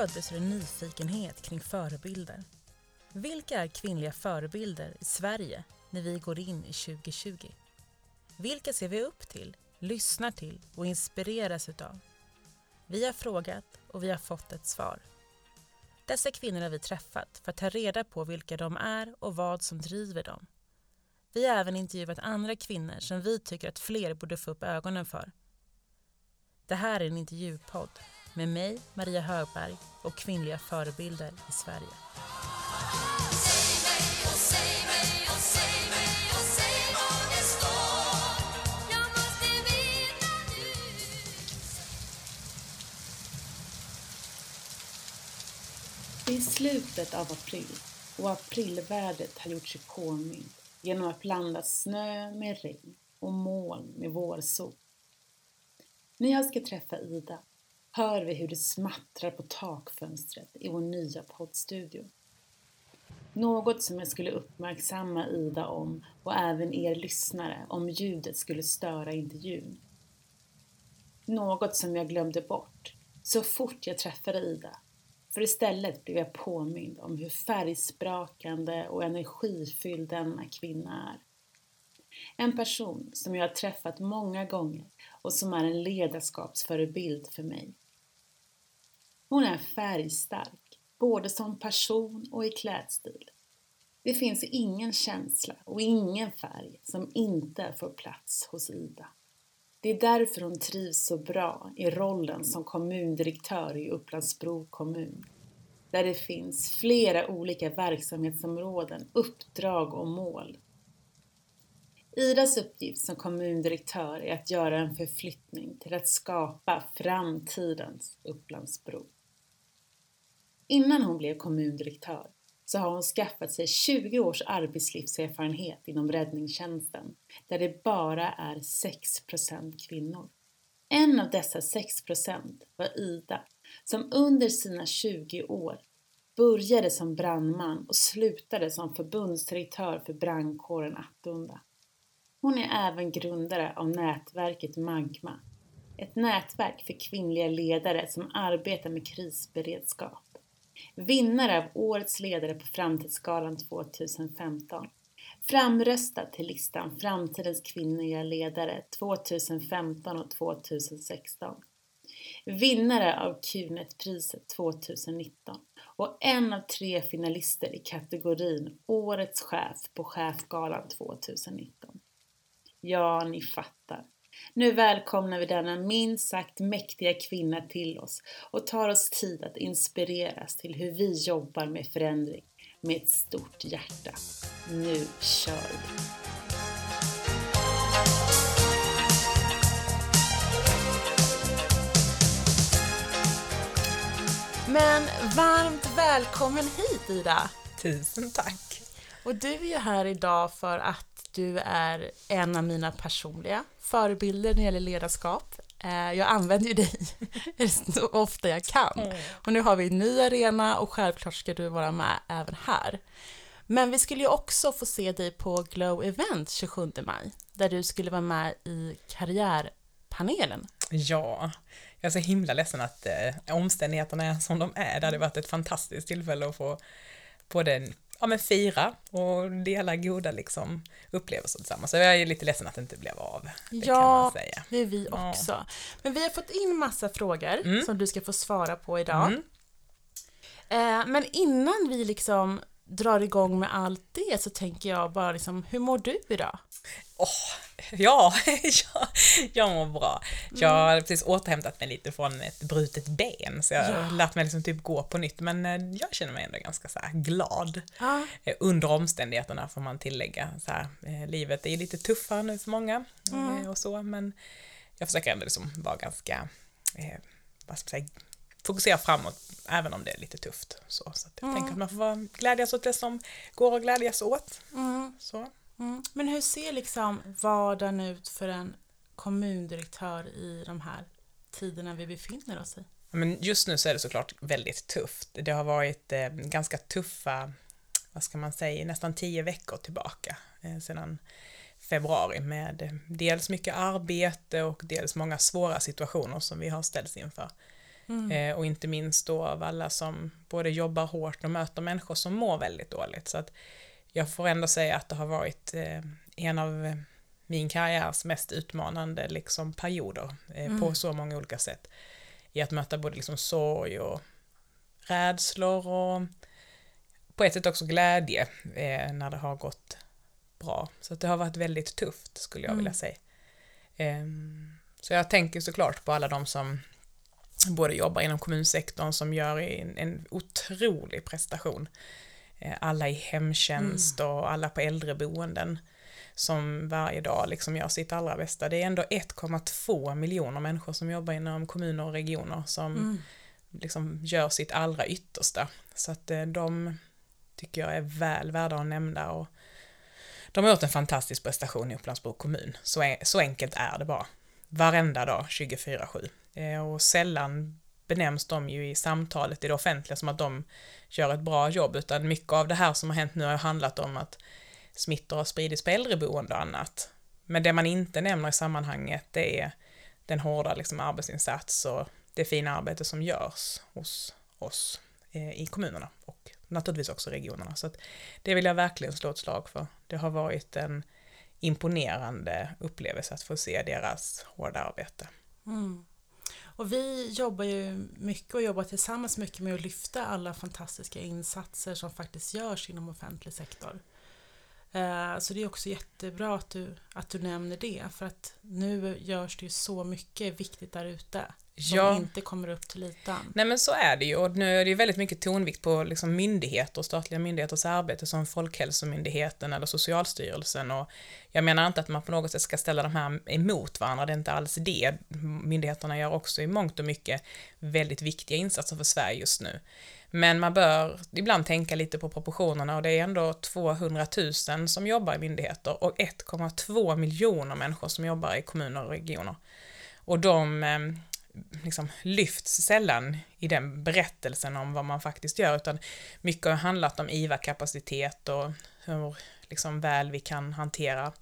föddes ur en nyfikenhet kring förebilder. Vilka är kvinnliga förebilder i Sverige när vi går in i 2020? Vilka ser vi upp till, lyssnar till och inspireras utav? Vi har frågat och vi har fått ett svar. Dessa kvinnor har vi träffat för att ta reda på vilka de är och vad som driver dem. Vi har även intervjuat andra kvinnor som vi tycker att fler borde få upp ögonen för. Det här är en intervjupodd med mig, Maria Högberg och kvinnliga förebilder i Sverige. I slutet av april och aprilvädret har gjort sig påmint genom att blanda snö med regn och moln med vårsol. När jag ska träffa Ida hör vi hur det smattrar på takfönstret i vår nya poddstudio. Något som jag skulle uppmärksamma Ida om och även er lyssnare om ljudet skulle störa intervjun. Något som jag glömde bort så fort jag träffade Ida. För istället blev jag påmind om hur färgsprakande och energifylld denna kvinna är. En person som jag har träffat många gånger och som är en ledarskapsförebild för mig. Hon är färgstark, både som person och i klädstil. Det finns ingen känsla och ingen färg som inte får plats hos Ida. Det är därför hon trivs så bra i rollen som kommundirektör i Upplandsbro kommun. Där det finns flera olika verksamhetsområden, uppdrag och mål. Idas uppgift som kommundirektör är att göra en förflyttning till att skapa framtidens Upplandsbro. Innan hon blev kommundirektör så har hon skaffat sig 20 års arbetslivserfarenhet inom räddningstjänsten där det bara är 6% kvinnor. En av dessa 6% var Ida som under sina 20 år började som brandman och slutade som förbundsdirektör för brandkåren Attunda. Hon är även grundare av nätverket Magma, ett nätverk för kvinnliga ledare som arbetar med krisberedskap. Vinnare av Årets ledare på Framtidsgalan 2015. Framröstad till listan Framtidens kvinnliga ledare 2015 och 2016. Vinnare av Qnetpriset 2019 och en av tre finalister i kategorin Årets chef på Chefgalan 2019. Ja, ni fattar. Nu välkomnar vi denna minst sagt mäktiga kvinna till oss och tar oss tid att inspireras till hur vi jobbar med förändring med ett stort hjärta. Nu kör vi! Men varmt välkommen hit Ida! Tusen tack! Och du är ju här idag för att du är en av mina personliga förebilder när det gäller ledarskap. Eh, jag använder ju dig så ofta jag kan. Mm. Och nu har vi en ny arena och självklart ska du vara med även här. Men vi skulle ju också få se dig på Glow Event 27 maj, där du skulle vara med i karriärpanelen. Ja, jag är så himla ledsen att eh, omständigheterna är som de är. Det hade varit ett fantastiskt tillfälle att få både ja, men fira och dela goda liksom, upplevelser tillsammans. Så jag är lite ledsen att det inte blev av. Det ja, det är vi också. Ja. Men vi har fått in massa frågor mm. som du ska få svara på idag. Mm. Eh, men innan vi liksom drar igång med allt det så tänker jag bara liksom, hur mår du idag? Oh, ja, jag, jag mår bra. Jag har mm. precis återhämtat mig lite från ett brutet ben, så jag har ja. lärt mig liksom typ gå på nytt, men eh, jag känner mig ändå ganska så glad. Ja. Eh, under omständigheterna får man tillägga, så här, eh, livet är lite tuffare nu för många mm. och så, men jag försöker ändå liksom vara ganska, vad ska man säga, fokusera framåt även om det är lite tufft. Så, så jag mm. tänker att man får glädjas åt det som går att glädjas åt. Mm. Så. Mm. Men hur ser liksom vardagen ut för en kommundirektör i de här tiderna vi befinner oss i? Men just nu så är det såklart väldigt tufft. Det har varit eh, ganska tuffa, vad ska man säga, nästan tio veckor tillbaka eh, sedan februari med eh, dels mycket arbete och dels många svåra situationer som vi har ställts inför. Mm. Eh, och inte minst då av alla som både jobbar hårt och möter människor som mår väldigt dåligt. Så att jag får ändå säga att det har varit eh, en av min karriärs mest utmanande liksom, perioder eh, mm. på så många olika sätt. I att möta både liksom, sorg och rädslor och på ett sätt också glädje eh, när det har gått bra. Så det har varit väldigt tufft skulle jag mm. vilja säga. Eh, så jag tänker såklart på alla de som både jobbar inom kommunsektorn som gör en, en otrolig prestation. Eh, alla i hemtjänst mm. och alla på äldreboenden som varje dag liksom gör sitt allra bästa. Det är ändå 1,2 miljoner människor som jobbar inom kommuner och regioner som mm. liksom gör sitt allra yttersta. Så att eh, de tycker jag är väl värda att nämna och de har gjort en fantastisk prestation i Upplandsbro kommun. Så, så enkelt är det bara. Varenda dag 24-7. Eh, och sällan benämns de ju i samtalet i det offentliga som att de gör ett bra jobb, utan mycket av det här som har hänt nu har handlat om att smittor har spridits på äldreboende och annat. Men det man inte nämner i sammanhanget det är den hårda liksom, arbetsinsats och det fina arbete som görs hos oss eh, i kommunerna och naturligtvis också regionerna. Så det vill jag verkligen slå ett slag för. Det har varit en imponerande upplevelse att få se deras hårda arbete. Mm. Och vi jobbar ju mycket och jobbar tillsammans mycket med att lyfta alla fantastiska insatser som faktiskt görs inom offentlig sektor. Eh, så det är också jättebra att du, att du nämner det för att nu görs det ju så mycket viktigt där ute som ja. inte kommer upp till ytan. Nej men så är det ju och nu är det ju väldigt mycket tonvikt på liksom myndigheter, statliga myndigheters arbete som Folkhälsomyndigheten eller Socialstyrelsen och jag menar inte att man på något sätt ska ställa de här emot varandra, det är inte alls det. Myndigheterna gör också i mångt och mycket väldigt viktiga insatser för Sverige just nu. Men man bör ibland tänka lite på proportionerna och det är ändå 200 000 som jobbar i myndigheter och 1,2 miljoner människor som jobbar i kommuner och regioner. Och de ehm, liksom lyfts sällan i den berättelsen om vad man faktiskt gör, utan mycket har handlat om IVA-kapacitet och hur liksom väl vi kan hantera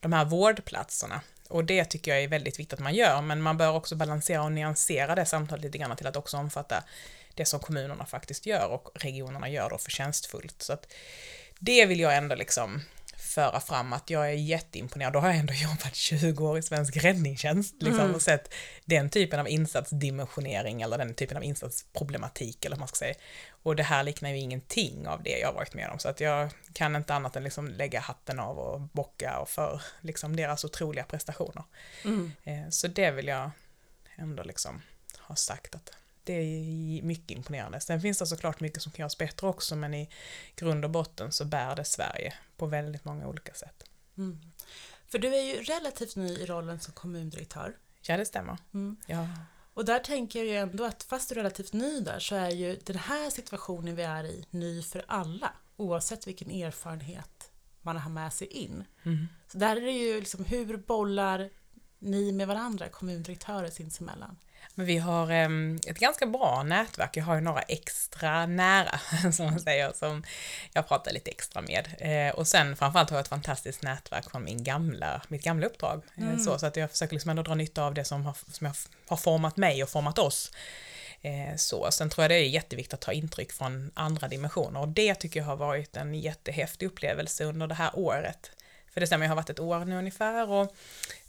de här vårdplatserna. Och det tycker jag är väldigt viktigt att man gör, men man bör också balansera och nyansera det samtalet lite grann till att också omfatta det som kommunerna faktiskt gör och regionerna gör då förtjänstfullt. Så att det vill jag ändå liksom föra fram att jag är jätteimponerad. Då har jag ändå jobbat 20 år i svensk räddningstjänst liksom, mm. och sett den typen av insatsdimensionering eller den typen av insatsproblematik eller vad man ska säga. Och det här liknar ju ingenting av det jag har varit med om så att jag kan inte annat än liksom lägga hatten av och bocka och för liksom deras otroliga prestationer. Mm. Eh, så det vill jag ändå liksom ha sagt att det är mycket imponerande. Sen finns det såklart mycket som kan göras bättre också, men i grund och botten så bär det Sverige på väldigt många olika sätt. Mm. För du är ju relativt ny i rollen som kommundirektör. Ja, det stämmer. Mm. Ja. Och där tänker jag ju ändå att fast du är relativt ny där så är ju den här situationen vi är i ny för alla, oavsett vilken erfarenhet man har med sig in. Mm. Så där är det ju liksom, hur bollar ni med varandra, kommundirektörer sinsemellan? Men vi har um, ett ganska bra nätverk. Jag har ju några extra nära, som man säger, som jag pratar lite extra med. Eh, och sen framförallt har jag ett fantastiskt nätverk från min gamla, mitt gamla uppdrag. Eh, mm. Så, så att jag försöker liksom ändå dra nytta av det som har, som har format mig och format oss. Eh, så. Sen tror jag det är jätteviktigt att ta intryck från andra dimensioner och det tycker jag har varit en jättehäftig upplevelse under det här året. För det stämmer, jag har varit ett år nu ungefär och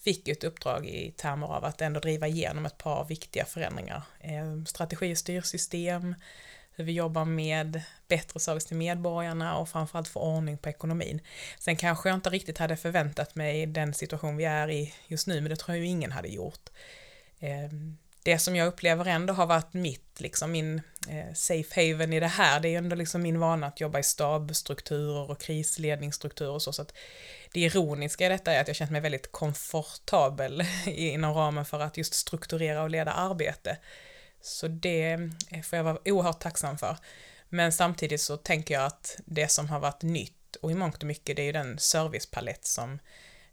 fick ett uppdrag i termer av att ändå driva igenom ett par viktiga förändringar. Eh, strategi och styrsystem, hur vi jobbar med bättre service till medborgarna och framförallt få ordning på ekonomin. Sen kanske jag inte riktigt hade förväntat mig den situation vi är i just nu, men det tror jag ju ingen hade gjort. Eh, det som jag upplever ändå har varit mitt, liksom min eh, safe haven i det här, det är ändå liksom min vana att jobba i stabstrukturer och krisledningsstrukturer och så, så att det ironiska i detta är att jag känt mig väldigt komfortabel inom ramen för att just strukturera och leda arbete. Så det eh, får jag vara oerhört tacksam för. Men samtidigt så tänker jag att det som har varit nytt och i mångt och mycket det är ju den servicepalett som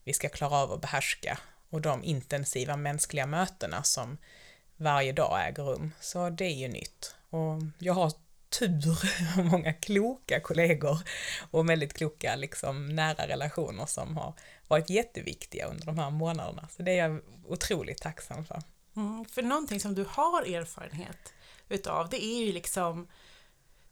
vi ska klara av att behärska och de intensiva mänskliga mötena som varje dag äger rum. Så det är ju nytt. Och jag har tur och många kloka kollegor och väldigt kloka liksom, nära relationer som har varit jätteviktiga under de här månaderna. Så det är jag otroligt tacksam för. Mm, för någonting som du har erfarenhet utav, det är ju liksom,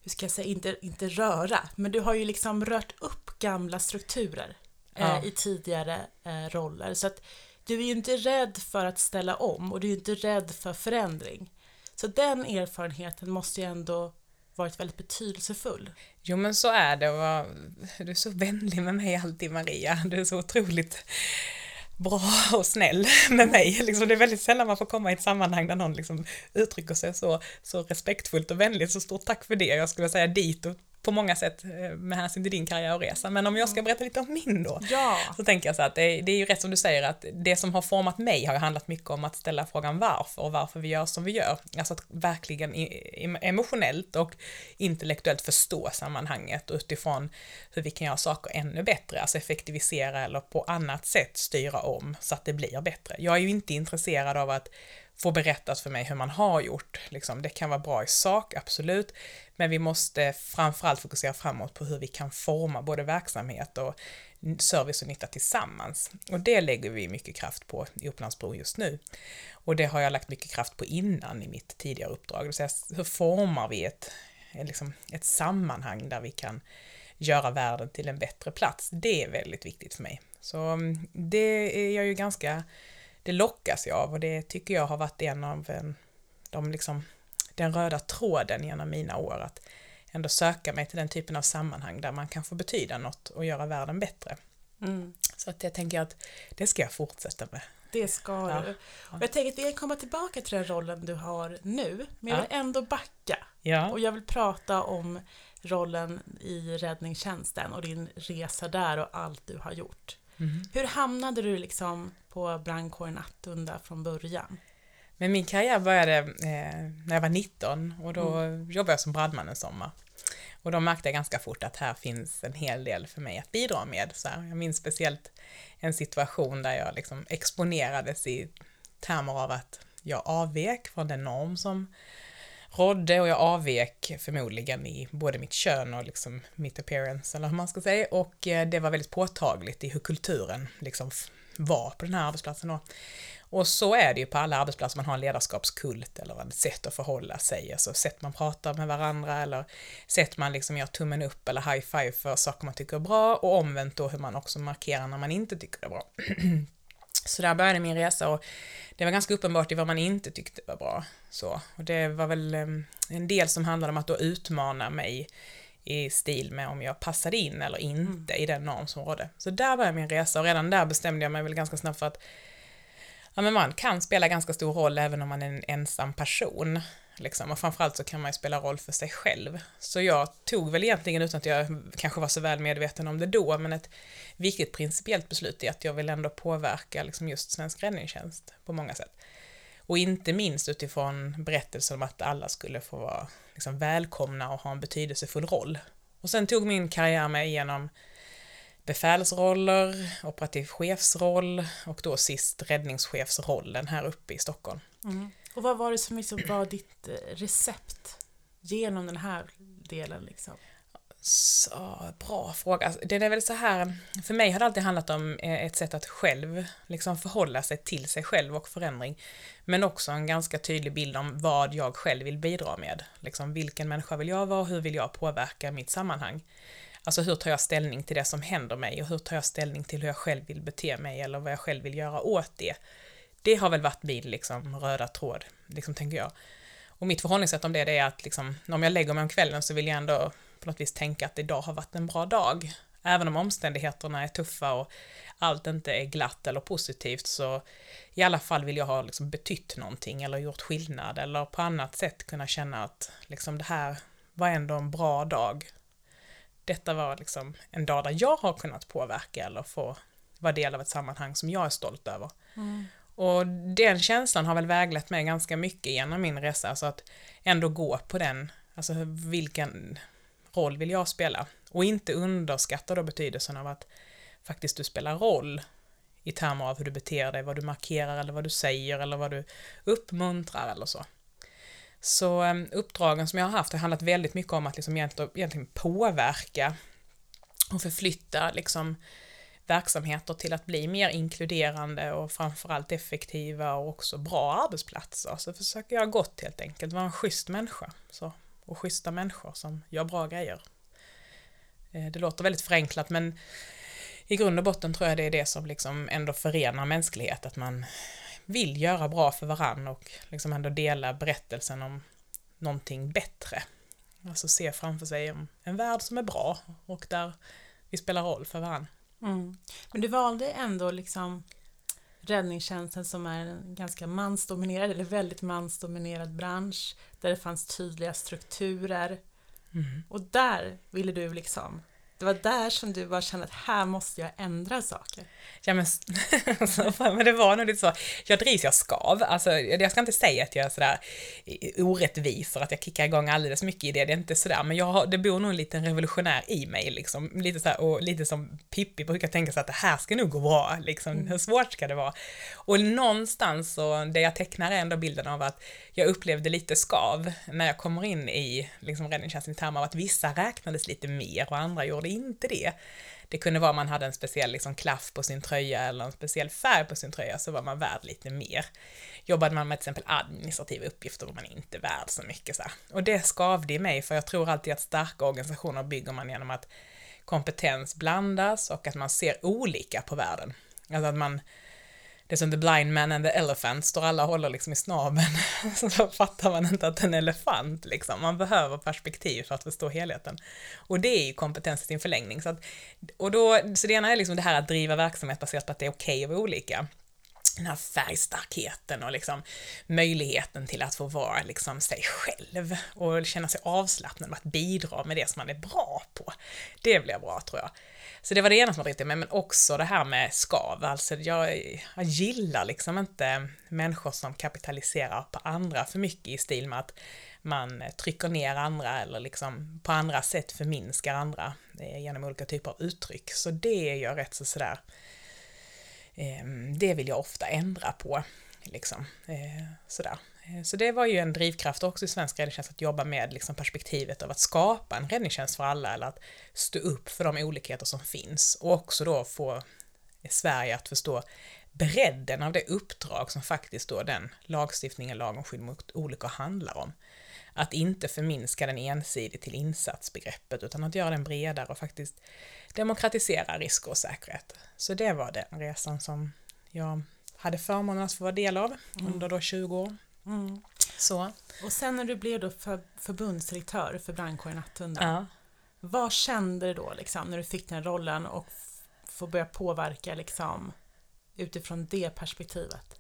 hur ska jag säga, inte, inte röra, men du har ju liksom rört upp gamla strukturer eh, Ja. i tidigare eh, roller. Så att du är ju inte rädd för att ställa om och du är ju inte rädd för förändring. Så den erfarenheten måste ju ändå varit väldigt betydelsefull. Jo men så är det och du är så vänlig med mig alltid Maria. Du är så otroligt bra och snäll med mig. Liksom, det är väldigt sällan man får komma i ett sammanhang där någon liksom uttrycker sig så, så respektfullt och vänligt. Så stort tack för det. Jag skulle säga dit och på många sätt eh, med hänsyn till din karriär och resa. Men om jag ska berätta lite om min då. Ja, Så tänker jag så att det, det är ju rätt som du säger att det som har format mig har ju handlat mycket om att ställa frågan varför och varför vi gör som vi gör. Alltså att verkligen emotionellt och intellektuellt förstå sammanhanget utifrån hur vi kan göra saker ännu bättre, alltså effektivisera eller på annat sätt styra om så att det blir bättre. Jag är ju inte intresserad av att få berättat för mig hur man har gjort. Liksom, det kan vara bra i sak, absolut, men vi måste framförallt fokusera framåt på hur vi kan forma både verksamhet och service och nytta tillsammans. Och det lägger vi mycket kraft på i Upplandsbro just nu. Och det har jag lagt mycket kraft på innan i mitt tidigare uppdrag, det vill säga hur formar vi ett, liksom, ett sammanhang där vi kan göra världen till en bättre plats. Det är väldigt viktigt för mig. Så mm, det är jag ju ganska, det lockas jag av och det tycker jag har varit en av eh, de liksom, den röda tråden genom mina år, att ändå söka mig till den typen av sammanhang där man kan få betyda något och göra världen bättre. mm, Så att jag tänker att det ska jag fortsätta med. det ska Ja. du. Och jag tänker att vi kan komma tillbaka till den rollen du har nu, men jag vill ändå backa. Ja, Och jag vill prata om rollen i räddningstjänsten och din resa där och allt du har gjort. Mhm. Hur hamnade du liksom på brandkåren Attunda från början? men min karriär började eh, när jag var 19 och då jobbade jag som brandman en sommar. Och då märkte jag ganska fort att här finns en hel del för mig att bidra med. Så här, jag minns speciellt en situation där jag liksom exponerades i termer av att jag avvek från den norm som rådde och jag avvek förmodligen i både mitt kön och liksom mitt appearance eller hur man ska säga och eh, det var väldigt påtagligt i hur kulturen liksom vara var på den här arbetsplatsen då. Och så är det ju på alla arbetsplatser, man har en ledarskapskult eller ett sätt att förhålla sig, alltså sätt man pratar med varandra eller sätt man liksom gör tummen upp eller high five för saker man tycker är bra och omvänt då hur man också markerar när man inte tycker det är bra. Så där började min resa och det var ganska uppenbart i vad man inte tyckte var bra. Så, och det var väl ehm, en del som handlade om att då utmana mig i stil med om jag passade in eller inte i den norm som rådde. Så där började min resa och redan där bestämde jag mig väl ganska snabbt för att ja, men man kan spela ganska stor roll även om man är en ensam person. Liksom. Och framförallt så kan man ju spela roll för sig själv. Så jag tog väl egentligen, utan att jag kanske var så väl medveten om det då, men ett viktigt principiellt beslut är att jag vill ändå påverka liksom just svensk räddningstjänst på många sätt. Och inte minst utifrån berättelsen om att alla skulle få vara liksom välkomna och ha en betydelsefull roll. Och sen tog min karriär mig igenom befälsroller, operativ chefsroll och då sist räddningschefsrollen här uppe i Stockholm. Mm. Och vad var det som liksom var ditt eh, recept genom den här delen liksom? Så, bra fråga. Alltså, det är väl så här, för mig har det alltid handlat om eh, ett sätt att själv liksom förhålla sig till sig själv och förändring. Men också en ganska tydlig bild om vad jag själv vill bidra med. Liksom, vilken människa vill jag vara? Hur vill jag påverka mitt sammanhang? Alltså hur tar jag ställning till det som händer mig och hur tar jag ställning till hur jag själv vill bete mig eller vad jag själv vill göra åt det. Det har väl varit min liksom, röda tråd, liksom, tänker jag. Och mitt förhållningssätt om det, det är att liksom, om jag lägger mig om kvällen så vill jag ändå på något vis tänka att idag har varit en bra dag. Även om omständigheterna är tuffa och allt inte är glatt eller positivt så i alla fall vill jag ha liksom betytt någonting eller gjort skillnad eller på annat sätt kunna känna att liksom det här var ändå en bra dag. Detta var liksom en dag där jag har kunnat påverka eller få vara del av ett sammanhang som jag är stolt över. Och den känslan har väl väglett mig ganska mycket genom min resa, alltså att ändå gå på den, alltså vilken roll vill jag spela? Och inte underskatta då betydelsen av att faktiskt du spelar roll i termer av hur du beter dig, vad du markerar eller vad du säger eller vad du uppmuntrar eller så. Så ehm, uppdragen som jag har haft har handlat väldigt mycket om att liksom egentligen, egentligen påverka och förflytta liksom verksamheter till att bli mer inkluderande och framförallt effektiva och också bra arbetsplatser. Så försöker jag gott helt enkelt, vara en schysst människa. Så, och schyssta människor som gör bra grejer. Eh, det låter väldigt förenklat men i grund och botten tror jag det är det som liksom ändå förenar mänsklighet, att man vill göra bra för varann och liksom ändå dela berättelsen om någonting bättre. Alltså se framför sig en värld som är bra och där vi spelar roll för varann. Mm. Men du valde ändå liksom räddningstjänsten som är en ganska mansdominerad, eller väldigt mansdominerad bransch, där det fanns tydliga strukturer. Mm. Och där ville du liksom det var där som du bara kände att här måste jag ändra saker. Ja men, alltså, men det var nog lite så, jag drivs av skav, alltså jag ska inte säga att jag är sådär orättvis och att jag kickar igång alldeles mycket i det, det är inte sådär, men jag har, det bor nog en liten revolutionär i mig liksom, lite såhär, och lite som Pippi brukar tänka sig att det här ska nog gå bra, liksom, mm. hur svårt ska det vara? Och någonstans så, det jag tecknar är ändå bilden av att jag upplevde lite skav när jag kommer in i liksom, räddningstjänsten i termer av att vissa räknades lite mer och andra gjorde inte det. Det kunde vara man hade en speciell liksom, klaff på sin tröja eller en speciell färg på sin tröja så var man värd lite mer. Jobbade man med till exempel administrativa uppgifter var man inte värd så mycket. Så här. Och det skavde i mig för jag tror alltid att starka organisationer bygger man genom att kompetens blandas och att man ser olika på världen. Alltså att man det är som The Blind Man and the Elephant, står alla och håller liksom i snabeln, så fattar man inte att det är en elefant liksom. Man behöver perspektiv för att förstå helheten. Och det är ju kompetens i sin förlängning. Så, att, och då, så det ena är liksom det här att driva verksamhet baserat på att det är okej okay att vara olika den här färgstarkheten och liksom möjligheten till att få vara liksom sig själv och känna sig avslappnad med att bidra med det som man är bra på. Det blir bra tror jag. Så det var det ena som var riktigt med, men också det här med skav. Alltså jag, jag gillar liksom inte människor som kapitaliserar på andra för mycket i stil med att man trycker ner andra eller liksom på andra sätt förminskar andra eh, genom olika typer av uttryck. Så det är jag rätt så sådär, eh, det vill jag ofta ändra på. Liksom, eh, sådär. Eh, så det var ju en drivkraft också i svensk räddningstjänst att jobba med liksom perspektivet av att skapa en räddningstjänst för alla eller att stå upp för de olikheter som finns och också då få Sverige att förstå bredden av det uppdrag som faktiskt då den lagstiftningen, lag om skydd mot olyckor handlar om. Att inte förminska den ensidigt till insatsbegreppet utan att göra den bredare och faktiskt demokratisera risker och säkerhet. Så det var den resan som jag hade förmånen att få vara del av mm. under då 20 år. Mm. Så. Och sen när du blev då för, förbundsdirektör för brandkåren Attunda, ja. vad kände du då liksom, när du fick den rollen och få börja påverka liksom, utifrån det perspektivet?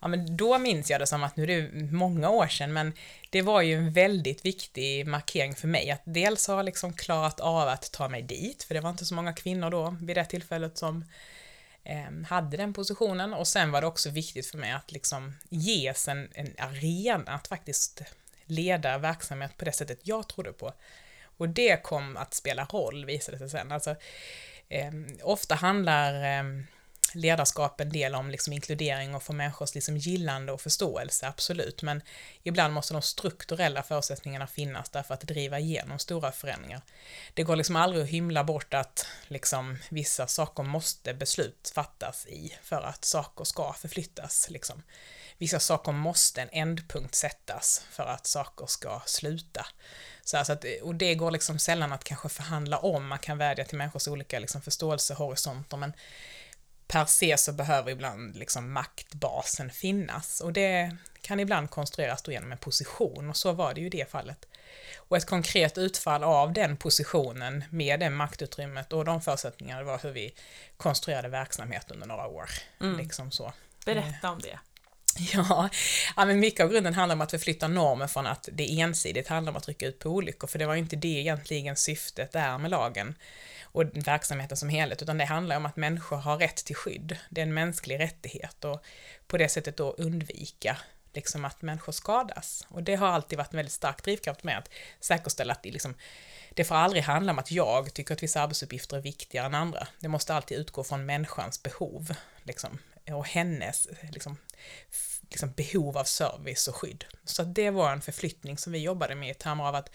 Ja, men då minns jag det som att nu är det många år sedan, men det var ju en väldigt viktig markering för mig att dels ha liksom klarat av att ta mig dit, för det var inte så många kvinnor då vid det tillfället som Ehm, hade den positionen och sen var det också viktigt för mig att liksom ges en, en arena att faktiskt leda verksamhet på det sättet jag trodde på. Och det kom att spela roll visade det sig sen. Alltså, eh, ofta handlar eh, ledarskap en del om liksom inkludering och få människors liksom gillande och förståelse, absolut, men ibland måste de strukturella förutsättningarna finnas där för att driva igenom stora förändringar. Det går liksom aldrig att hymla bort att liksom vissa saker måste beslut fattas i för att saker ska förflyttas. Liksom. Vissa saker måste en ändpunkt sättas för att saker ska sluta. Så alltså att, och det går liksom sällan att kanske förhandla om, man kan vädja till människors olika liksom förståelsehorisonter, men per se så behöver ibland liksom maktbasen finnas och det kan ibland konstrueras då genom en position och så var det ju i det fallet. Och ett konkret utfall av den positionen med det maktutrymmet och de förutsättningarna var hur vi konstruerade verksamhet under några år. Mm. Liksom så. Berätta om det. Ja, ja, men mycket av grunden handlar om att förflytta normer från att det ensidigt handlar om att trycka ut på olyckor, för det var inte det egentligen syftet är med lagen och verksamheten som helhet, utan det handlar om att människor har rätt till skydd. Det är en mänsklig rättighet och på det sättet då undvika liksom att människor skadas. Och det har alltid varit en väldigt stark drivkraft med att säkerställa att det liksom det får aldrig handla om att jag tycker att vissa arbetsuppgifter är viktigare än andra. Det måste alltid utgå från människans behov liksom, och hennes liksom, liksom behov av service och skydd. Så det var en förflyttning som vi jobbade med i termer av att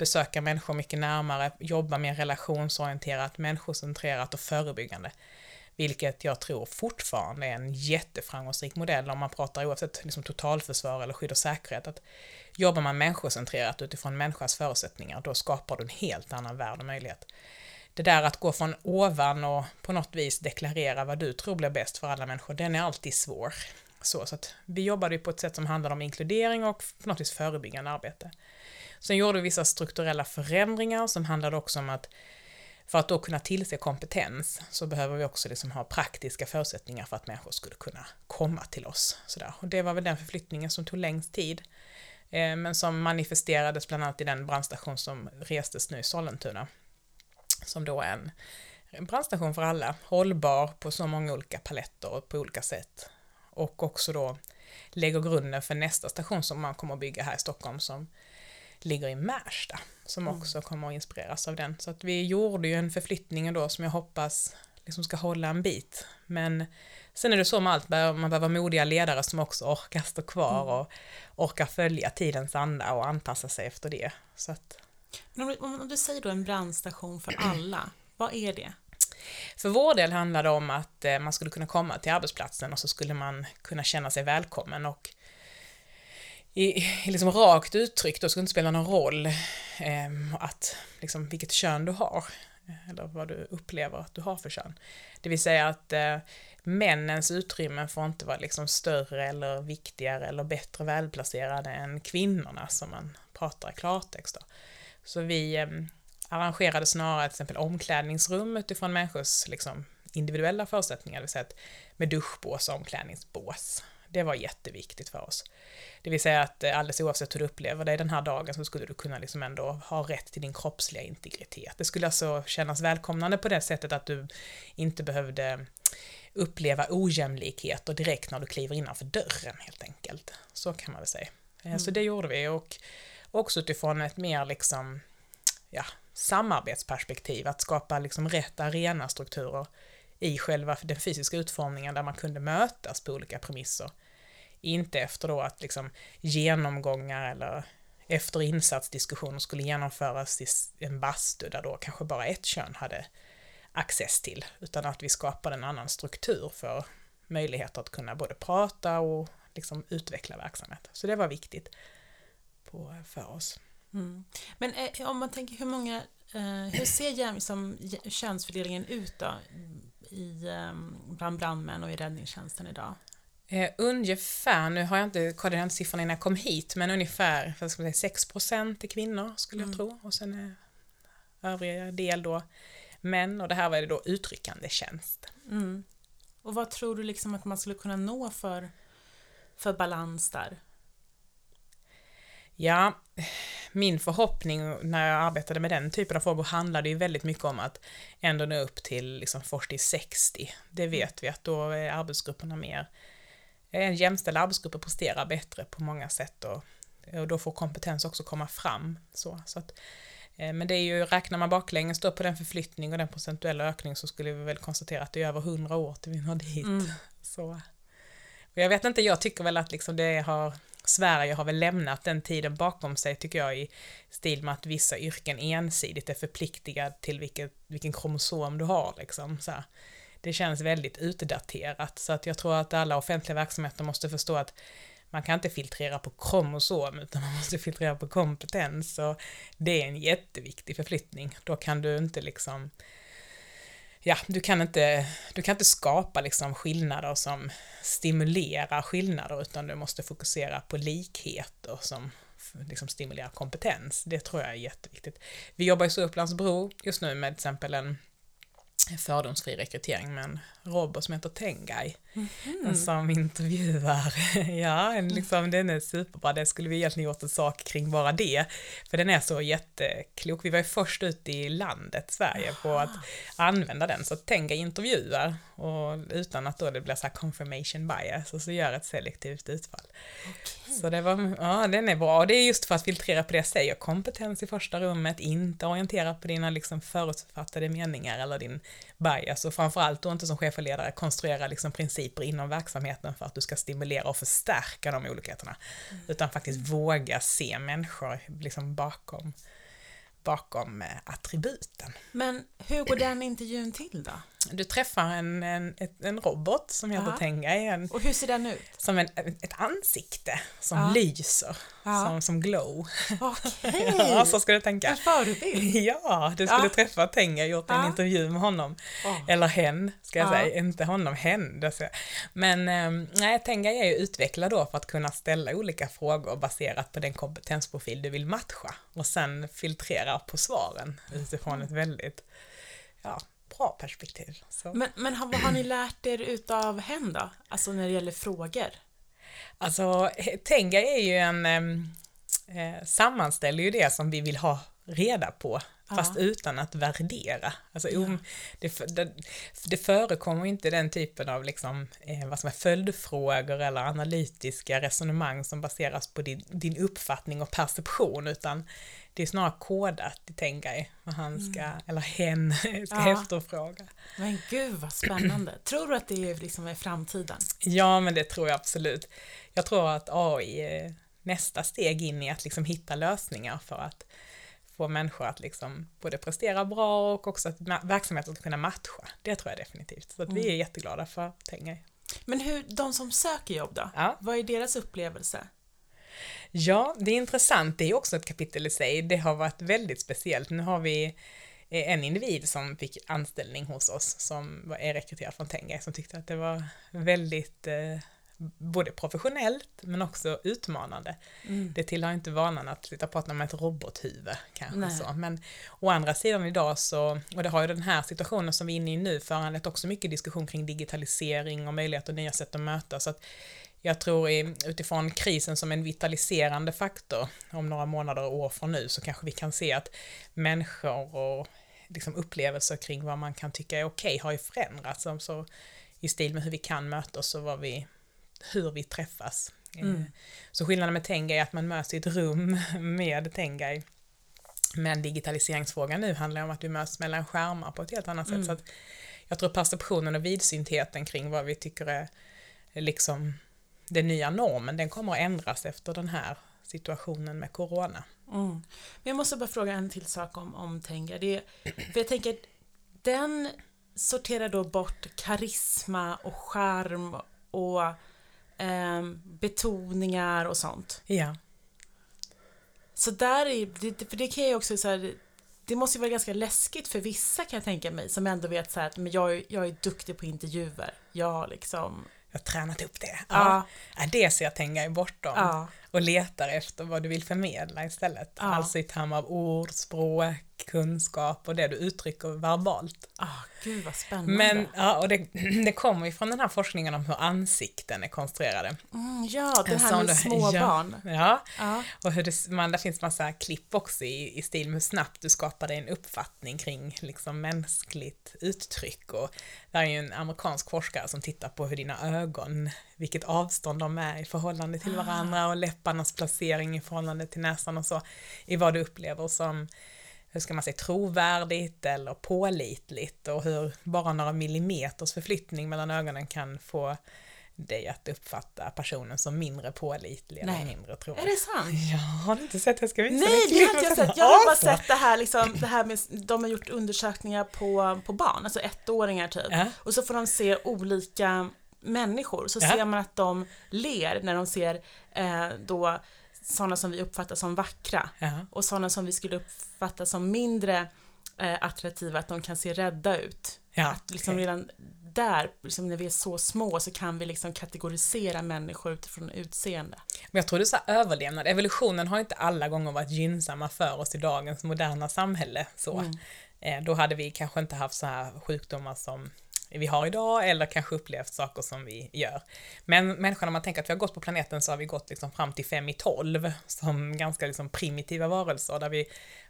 besöka människor mycket närmare, jobba mer relationsorienterat, människocentrerat och förebyggande. Vilket jag tror fortfarande är en jätteframgångsrik modell om man pratar oavsett liksom totalförsvar eller skydd och säkerhet. Att jobbar man människocentrerat utifrån människans förutsättningar, då skapar du en helt annan värld och möjlighet. Det där att gå från ovan och på något vis deklarera vad du tror blir bäst för alla människor, den är alltid svår. Så, så att vi jobbade på ett sätt som handlade om inkludering och på något vis förebyggande arbete. Sen gjorde vi vissa strukturella förändringar som handlade också om att för att då kunna tillse kompetens så behöver vi också liksom ha praktiska förutsättningar för att människor skulle kunna komma till oss. Sådär. Och det var väl den förflyttningen som tog längst tid, eh, men som manifesterades bland annat i den brandstation som restes nu i Sollentuna. Som då är en, en brandstation för alla, hållbar på så många olika paletter och på olika sätt. Och också då lägger grunden för nästa station som man kommer att bygga här i Stockholm som ligger i Märsta, som mm. också kommer att inspireras av den. Så att vi gjorde ju en förflyttning då som jag hoppas liksom ska hålla en bit. Men sen är det så med allt, man behöver modiga ledare som också orkar stå kvar mm. och orkar följa tidens anda och anpassa sig efter det. Så att... Men om, du säger då en brandstation för alla, vad är det? För vår del handlar det om att eh, man skulle kunna komma till arbetsplatsen och så skulle man kunna känna sig välkommen och i, liksom rakt uttryckt, då skulle det inte spela någon roll eh, att, liksom, vilket kön du har, eh, eller vad du upplever att du har för kön. Det vill säga att eh, männens utrymmen får inte vara liksom större eller viktigare eller bättre välplacerade än kvinnorna som man pratar i klartext. Då. Så vi eh, arrangerade snarare till exempel omklädningsrum utifrån människors liksom, individuella förutsättningar, det vill säga med duschbås och omklädningsbås. Det var jätteviktigt för oss. Det vill säga att eh, alldeles oavsett hur du upplever dig den här dagen så skulle du kunna liksom ändå ha rätt till din kroppsliga integritet. Det skulle alltså kännas välkomnande på det sättet att du inte behövde uppleva ojämlikheter direkt när du kliver innanför dörren helt enkelt. Så kan man väl säga. Eh, mm. Så det gjorde vi och också utifrån ett mer liksom, ja, samarbetsperspektiv, att skapa liksom rätt arenastrukturer i själva den fysiska utformningen där man kunde mötas på olika premisser. Inte efter då att liksom genomgångar eller efter insatsdiskussioner skulle genomföras i en bastu där då kanske bara ett kön hade access till, utan att vi skapade en annan struktur för möjligheter att kunna både prata och liksom utveckla verksamhet. Så det var viktigt på, för oss. Mm. Men eh, om man tänker hur många, eh, hur ser jäm, som könsfördelningen ut då i, eh, bland brandmän och i räddningstjänsten idag? Eh, ungefär, nu har jag inte kollat siffran innan jag kom hit, men ungefär för ska säga, 6% är kvinnor skulle mm. jag tro. Och sen är övriga del då män och det här var det då utryckande tjänst. Mm. Och vad tror du liksom att man skulle kunna nå för, för balans där? Ja, min förhoppning när jag arbetade med den typen av frågor handlade ju väldigt mycket om att ändå nå upp till liksom 40-60. Det vet vi att då är arbetsgrupperna mer en jämställd arbetsgrupp presterar bättre på många sätt och, och då får kompetens också komma fram. Så, så att, eh, men det är ju, räknar man baklänges då på den förflyttning och den procentuella ökning så skulle vi väl konstatera att det är över hundra år till vi når dit. Mm. Så. Och jag vet inte, jag tycker väl att liksom det har, Sverige har väl lämnat den tiden bakom sig tycker jag i stil med att vissa yrken ensidigt är förpliktigade till vilket, vilken kromosom du har liksom. Så här det känns väldigt utdaterat. Så att jag tror att alla offentliga verksamheter måste förstå att man kan inte filtrera på kromosom utan man måste filtrera på kompetens och det är en jätteviktig förflyttning. Då kan du inte liksom ja, du kan inte, du kan inte skapa liksom skillnader som stimulerar skillnader utan du måste fokusera på likheter som liksom stimulerar kompetens. Det tror jag är jätteviktigt. Vi jobbar i Upplandsbro just nu med till exempel en fördomsfri rekrytering med en robot som heter Tengai. Mm. Som intervjuar, ja, liksom, den är superbra, det skulle vi egentligen gjort en sak kring bara det. För den är så jätteklok, vi var ju först ut i landet, Sverige, på att använda den. Så Tengai intervjuar, och utan att då det blir så här confirmation bias, och så gör ett selektivt utfall. Okay. Så det var, ja den är bra, och det är just för att filtrera på det jag säger, kompetens i första rummet, inte orientera på dina liksom förutfattade meningar eller din bias, och framförallt då inte som chef och ledare konstruera liksom principer inom verksamheten för att du ska stimulera och förstärka de olikheterna. Mm. Utan faktiskt våga se människor liksom bakom bakom eh, attributen. Men hur går den intervjun till då? Du träffar en, en, en robot som heter Aha. Tengai, en, Och hur ser den ut? som en, ett ansikte som Ja. lyser, Ja. som, som glow. Okej! Ja, så ska du tänka. En förebild? Ja, du skulle Ja. träffa Tenga gjort en intervju med honom. Åh. Eller hen, ska jag Ja. säga. Inte honom, hen. Men eh, nej, Tenga är ju utvecklad då för att kunna ställa olika frågor baserat på den kompetensprofil du vill matcha och sen filtrera på svaren utifrån ett väldigt ja, bra perspektiv. Så. Men, men har, vad har ni lärt er utav hen då? Alltså när det gäller frågor? Alltså, Tenga är ju en, eh, sammanställer ju det som vi vill ha reda på, fast Ja. utan att värdera. Alltså, om, det, det, det förekommer inte den typen av liksom, eh, vad som är följdfrågor eller analytiska resonemang som baseras på din, din uppfattning och perception, utan det är snarare kodat i Tenga vad han ska, eller hen ska Mm. Ja. efterfråga. Men gud vad spännande. Tror du att det är liksom är framtiden? Ja, men det tror jag absolut. Jag tror att AI är nästa steg in i att liksom hitta lösningar för att få människor att liksom både prestera bra och också att verksamheten ska kunna matcha. Det tror jag definitivt. Så att vi är jätteglada för pengar. Men hur, de som söker jobb då? Ja. Vad är deras upplevelse? Ja, det är intressant. Det är också ett kapitel i sig. Det har varit väldigt speciellt. Nu har vi eh, en individ som fick anställning hos oss som var är rekryterad från Tenga som tyckte att det var väldigt eh, både professionellt men också utmanande. Det tillhör inte vanan att sitta och prata med ett robothuvud kanske Nej. så. Men å andra sidan idag så, och det har ju den här situationen som vi är inne i nu föranlett också mycket diskussion kring digitalisering och möjligheter och nya sätt att mötas. Så att jag tror i, utifrån krisen som en vitaliserande faktor om några månader och år från nu så kanske vi kan se att människor och liksom upplevelser kring vad man kan tycka är okej har ju förändrats. Så, så i stil med hur vi kan mötas och vad vi, hur vi träffas. Eh, Så skillnaden med Tengai är att man möts i ett rum med Tengai. Men digitaliseringsfrågan nu handlar om att vi möts mellan skärmar på ett helt annat sätt. Så jag tror perceptionen och vidsyntheten kring vad vi tycker är liksom den nya normen, den kommer att ändras efter den här situationen med corona. Mm. Men jag måste bara fråga en till sak om, om Tenga. Det, är- för jag tänker, den sorterar då bort karisma och charm och ehm, betoningar och sånt. Ja, Så där är det, för det kan jag också så här, det måste ju vara ganska läskigt för vissa kan jag tänka mig som ändå vet så här att men jag, är- jag är duktig på intervjuer. Jag liksom, jag har tränat upp det. Ja. Ja, det ser jag Tengai bortom. ja, och letar efter vad du vill förmedla istället. Ja. Alltså i termer av ord, språk, kunskap och det du uttrycker verbalt. ah, gud vad spännande. Men ja, och det, det kommer ju från den här forskningen om hur ansikten är konstruerade. mm, ja, En här med små ja, barn. Ja, Ja. och hur det, man, där finns massa klipp också i, i stil med hur snabbt du skapar dig en uppfattning kring liksom mänskligt uttryck. Och där är ju en amerikansk forskare som tittar på hur dina ögon, vilket avstånd de är i förhållande till varandra och läpparnas placering i förhållande till näsan och så, i vad du upplever som hur ska man säga, trovärdigt eller pålitligt och hur bara några millimeters förflyttning mellan ögonen kan få dig att uppfatta personen som mindre pålitlig eller mindre Är trovärdig. det sant? Ja, har du inte sett? Jag ska visa Nej, det har inte jag sett. Jag har bara sett det här, liksom, det här med, de har gjort undersökningar på, på barn, alltså ettåringar typ. Ja. Och så får de se olika människor, så Ja. ser man att de ler när de ser eh, då sådana som vi uppfattar som vackra Ja. och sådana som vi skulle uppfatta som mindre eh, attraktiva, att de kan se rädda ut. Ja, Liksom okej. redan där, liksom när vi är så små, så kan vi liksom kategorisera människor utifrån utseende. Men jag tror det är så överlevnad. Evolutionen har inte alla gånger varit gynnsamma för oss i dagens moderna samhälle. Så. Mm. Eh, då hade vi kanske inte haft så här sjukdomar som vi har idag eller kanske upplevt saker som vi gör. Men människan, om man tänker att vi har gått på planeten så har vi gått liksom fram till fem i tolv som ganska liksom primitiva varelser där vi,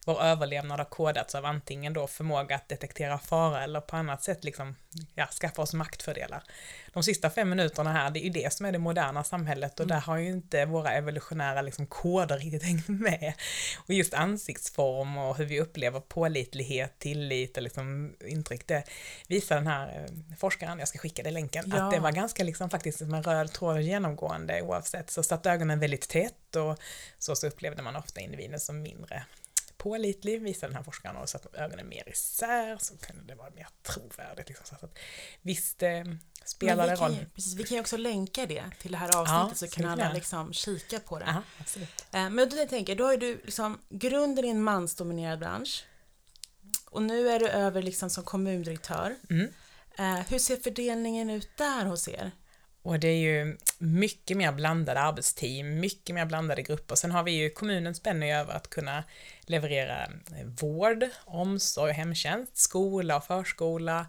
vår överlevnad har kodats av antingen då förmåga att detektera fara eller på annat sätt liksom, ja, skaffa oss maktfördelar. De sista fem minuterna här, det är ju det som är det moderna samhället och där har ju inte våra evolutionära liksom koder riktigt hängt med. Och just ansiktsform och hur vi upplever pålitlighet, tillit och liksom intryck, det visar den här eh, forskaren, jag ska skicka dig länken, Ja. att det var ganska liksom faktiskt som en röd tråd genomgående oavsett. Så satt ögonen väldigt tätt och så, så upplevde man ofta individen som mindre pålitlig, visar den här forskaren, och satt ögonen mer isär så kunde det vara mer trovärdigt. Liksom. Så att, visst det spelar det roll. Precis, vi kan ju också länka det till det här avsnittet ja, så kan alla liksom kika på det. Aha, absolut. Men då tänker då har du liksom grunden i en mansdominerad bransch och nu är du över liksom som kommundirektör. Mm. hur ser fördelningen ut där hos er? Och det är ju mycket mer blandade arbetsteam, mycket mer blandade grupper. Sen har vi ju kommunen spänner över att kunna leverera eh, vård, omsorg och hemtjänst, skola och förskola,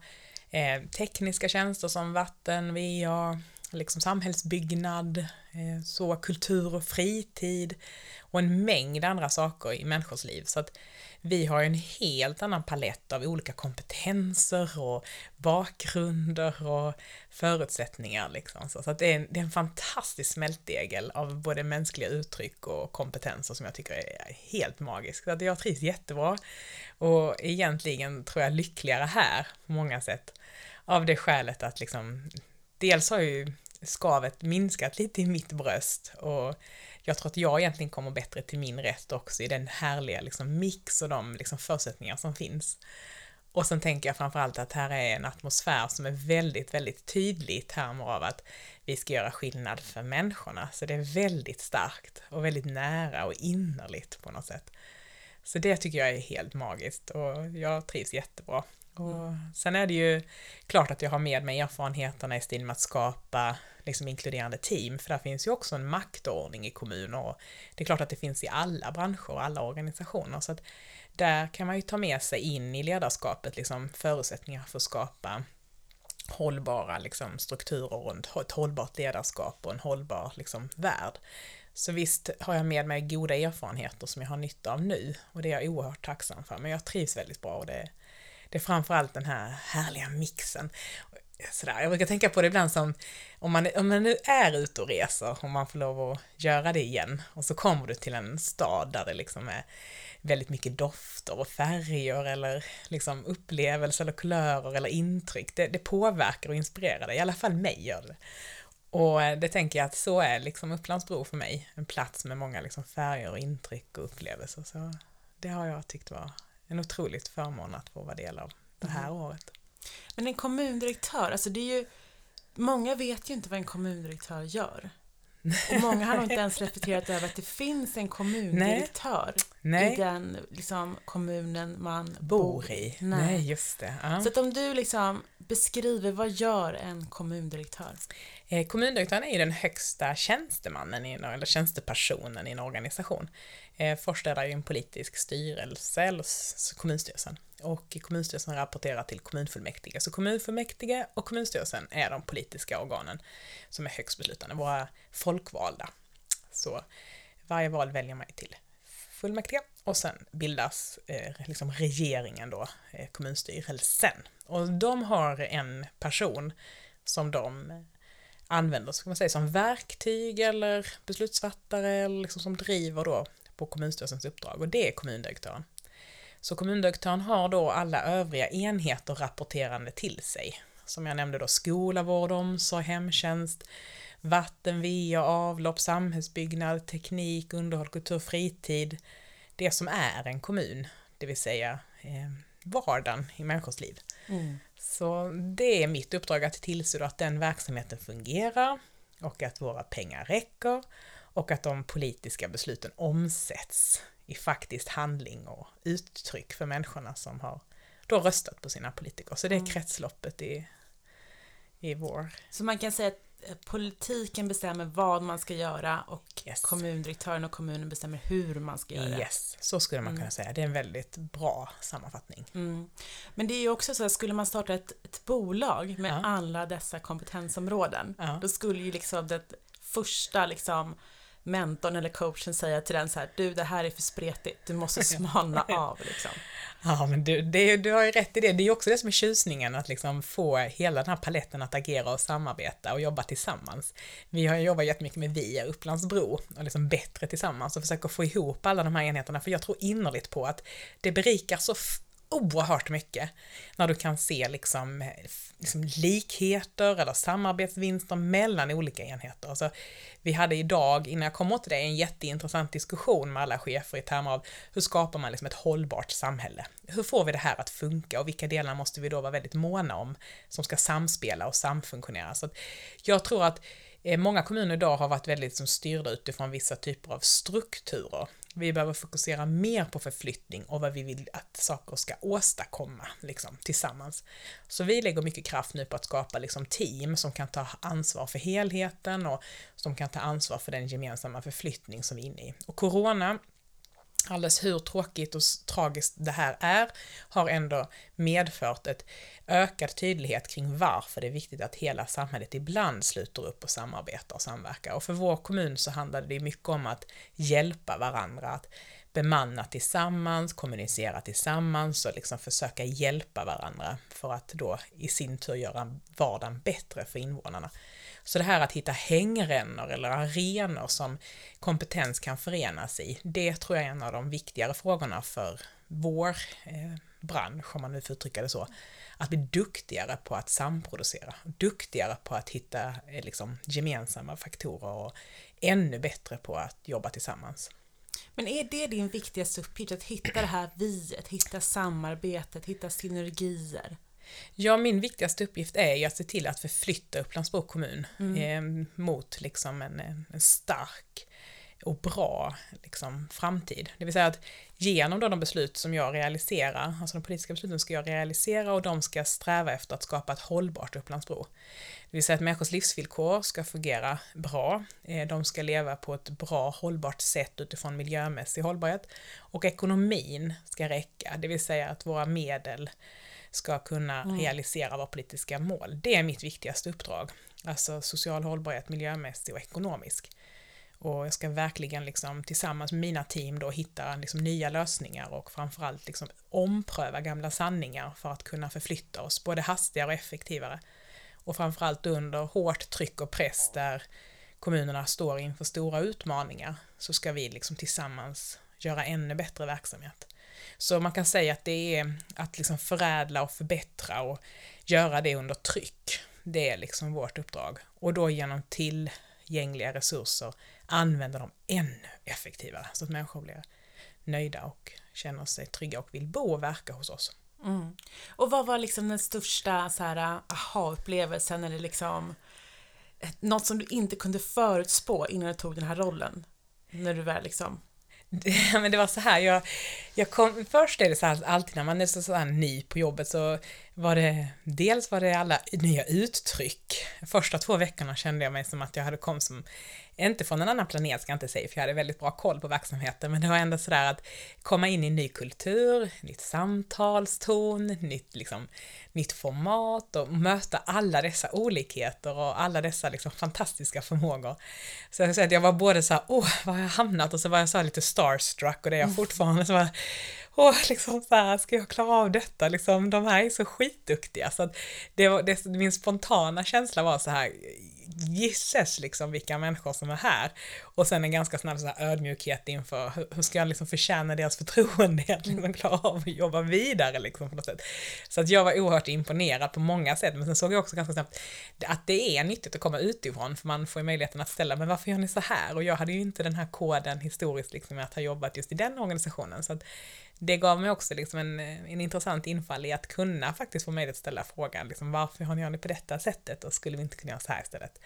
eh, tekniska tjänster som vatten, VA, liksom samhällsbyggnad, eh, så kultur och fritid och en mängd andra saker i människors liv. Så att vi har en helt annan palett av olika kompetenser och bakgrunder och förutsättningar. Liksom. Så, att det är, en, det är en fantastisk smältdegel av både mänskliga uttryck och kompetenser som jag tycker är helt magisk. Så att jag trivs jättebra och egentligen tror jag lyckligare här på många sätt. Av det skälet att liksom, dels har ju skavet minskat lite i mitt bröst och jag tror att jag egentligen kommer bättre till min rätt också i den härliga liksom, mix och de liksom, förutsättningar som finns. Och sen tänker jag framförallt att här är en atmosfär som är väldigt, väldigt tydlig i termer av att vi ska göra skillnad för människorna. Så det är väldigt starkt och väldigt nära och innerligt på något sätt. Så det tycker jag är helt magiskt och jag trivs jättebra. Och sen är det ju klart att jag har med mig erfarenheterna i stil med att skapa liksom inkluderande team, för där finns ju också en maktordning i kommuner och det är klart att det finns i alla branscher och alla organisationer, så att där kan man ju ta med sig in i ledarskapet liksom förutsättningar för att skapa hållbara liksom, strukturer runt ett hållbart ledarskap och en hållbar liksom, värld. Så visst har jag med mig goda erfarenheter som jag har nytta av nu och det är jag oerhört tacksam för, men jag trivs väldigt bra och det, det är framförallt den här härliga mixen sådär. Jag brukar tänka på det ibland som om man, om man nu är ute och reser, om man får lov att göra det igen, och så kommer du till en stad där det liksom är väldigt mycket dofter och färger eller liksom upplevelser eller kulörer eller intryck. Det, det påverkar och inspirerar dig, i alla fall mig gör det. Och eh, det tänker jag att så är liksom Upplandsbro för mig, en plats med många liksom färger och intryck och upplevelser. Så det har jag tyckt var en otroligt förmån att få vara del av det här mm. året. Men en kommundirektör, alltså det är ju Många vet ju inte vad en kommundirektör gör. Och många har nog inte ens reflekterat över att det finns en kommundirektör Nej. i den liksom, kommunen man bor i. Nej, Nej just det. Ja. Så att om du liksom beskriver, vad gör en kommundirektör? Eh, kommundirektören är ju den högsta tjänstemannen, i, eller tjänstepersonen i en organisation. Eh, Först är det ju en politisk styrelse, eller kommunstyrelsen och kommunstyrelsen rapporterar till kommunfullmäktige. Så kommunfullmäktige och kommunstyrelsen är de politiska organen som är högst beslutande, våra folkvalda. Så varje val väljer man till fullmäktige och sen bildas eh, liksom regeringen då, eh, kommunstyrelsen. Och de har en person som de använder, ska man säga, som verktyg eller beslutsfattare eller liksom som driver då på kommunstyrelsens uppdrag och det är kommundirektören. Så kommundirektören har då alla övriga enheter rapporterande till sig. Som jag nämnde då skola, vård, omsorg, hemtjänst, vatten, VA, avlopp, samhällsbyggnad, teknik, underhåll, kultur, fritid. Det som är en kommun, det vill säga eh, vardagen i människors liv. Mm. Så det är mitt uppdrag att tillse att den verksamheten fungerar och att våra pengar räcker och att de politiska besluten omsätts i faktiskt handling och uttryck för människorna som har då röstat på sina politiker. Så det är mm. kretsloppet i, i vår... Så man kan säga att politiken bestämmer vad man ska göra och yes. kommundirektören och kommunen bestämmer hur man ska göra det. Yes, så skulle man kunna mm. säga. Det är en väldigt bra sammanfattning. Mm. Men det är ju också så att skulle man starta ett, ett bolag med ja. alla dessa kompetensområden, ja. då skulle ju liksom det första liksom mentorn eller coachen säga till den så här, du det här är för spretigt, du måste smalna av liksom. Ja, men du, det, du har ju rätt i det. Det är ju också det som är tjusningen, att liksom få hela den här paletten att agera och samarbeta och jobba tillsammans. Vi har jobbat jättemycket med VIA Upplandsbro och liksom bättre tillsammans och försöker få ihop alla de här enheterna, för jag tror innerligt på att det berikar så oerhört mycket när du kan se liksom, liksom likheter eller samarbetsvinster mellan olika enheter. Alltså, vi hade idag, innan jag kom åt det, en jätteintressant diskussion med alla chefer i termer av hur skapar man liksom ett hållbart samhälle? Hur får vi det här att funka och vilka delar måste vi då vara väldigt måna om som ska samspela och samfunktionera? Så jag tror att eh, Många kommuner idag har varit väldigt som styrda utifrån vissa typer av strukturer vi behöver fokusera mer på förflyttning och vad vi vill att saker ska åstadkomma liksom, tillsammans. Så vi lägger mycket kraft nu på att skapa liksom, team som kan ta ansvar för helheten och som kan ta ansvar för den gemensamma förflyttning som vi är inne i. Och corona alldeles hur tråkigt och tragiskt det här är, har ändå medfört ett ökad tydlighet kring varför det är viktigt att hela samhället ibland sluter upp och samarbetar och samverkar. Och för vår kommun så handlade det mycket om att hjälpa varandra, att bemanna tillsammans, kommunicera tillsammans och liksom försöka hjälpa varandra för att då i sin tur göra vardagen bättre för invånarna. Så det här att hitta hängrännor eller arenor som kompetens kan förenas i, det tror jag är en av de viktigare frågorna för vår eh, bransch, om man nu får uttrycka det så. Att bli duktigare på att samproducera, duktigare på att hitta eh, liksom, gemensamma faktorer och ännu bättre på att jobba tillsammans. Men är det din viktigaste uppgift, att hitta det här viet, hitta samarbetet, hitta synergier? Ja, min viktigaste uppgift är ju att se till att förflytta Upplands-Bro kommun mm. eh, mot liksom en, en stark och bra liksom, framtid. Det vill säga att genom då de beslut som jag realiserar, alltså de politiska besluten ska jag realisera och de ska sträva efter att skapa ett hållbart Upplandsbro. Det vill säga att människors livsvillkor ska fungera bra, eh, de ska leva på ett bra hållbart sätt utifrån miljömässig hållbarhet och ekonomin ska räcka, det vill säga att våra medel ska kunna mm. realisera våra politiska mål. Det är mitt viktigaste uppdrag. Alltså social hållbarhet, miljömässig och ekonomisk. Och jag ska verkligen liksom tillsammans med mina team då hitta liksom nya lösningar och framförallt liksom ompröva gamla sanningar för att kunna förflytta oss både hastigare och effektivare. Och framförallt under hårt tryck och press där kommunerna står inför stora utmaningar så ska vi liksom tillsammans göra ännu bättre verksamhet. Så man kan säga att det är att liksom förädla och förbättra och göra det under tryck. Det är liksom vårt uppdrag. Och då genom tillgängliga resurser använda dem ännu effektivare så att människor blir nöjda och känner sig trygga och vill bo och verka hos oss. Mm. Och vad var liksom den största så här, aha-upplevelsen eller liksom eh, något som du inte kunde förutspå innan du tog den här rollen? När du väl liksom det, men det var så här, jag, jag kom, först är det så här, alltid när man är så, så här ny på jobbet så var det, dels var det alla nya uttryck. Första två veckorna kände jag mig som att jag hade kommit som inte från en annan planet ska jag inte säga, för jag hade väldigt bra koll på verksamheten, men det var ändå sådär att komma in i ny kultur, nytt samtalston, nytt, liksom, nytt format och möta alla dessa olikheter och alla dessa liksom, fantastiska förmågor. Så jag, att jag var både såhär, åh, var har jag hamnat? Och så var jag så lite starstruck och det är jag mm. fortfarande. Så var, åh, liksom så här, ska jag klara av detta? Liksom, de här är så skitduktiga. Så att det, det, min spontana känsla var så här, gisses liksom vilka människor som är här. Och sen en ganska snabb så här ödmjukhet inför hur, hur ska jag liksom förtjäna deras förtroende att liksom klara av att jobba vidare liksom på något sätt. Så att jag var oerhört imponerad på många sätt, men sen såg jag också ganska snabbt att det är nyttigt att komma utifrån, för man får ju möjligheten att ställa, men varför gör ni så här? Och jag hade ju inte den här koden historiskt liksom med att ha jobbat just i den organisationen, så att det gav mig också liksom en, en intressant infall i att kunna faktiskt få möjlighet att ställa frågan liksom, varför har ni gjort det på detta sättet och skulle vi inte kunna göra så här istället?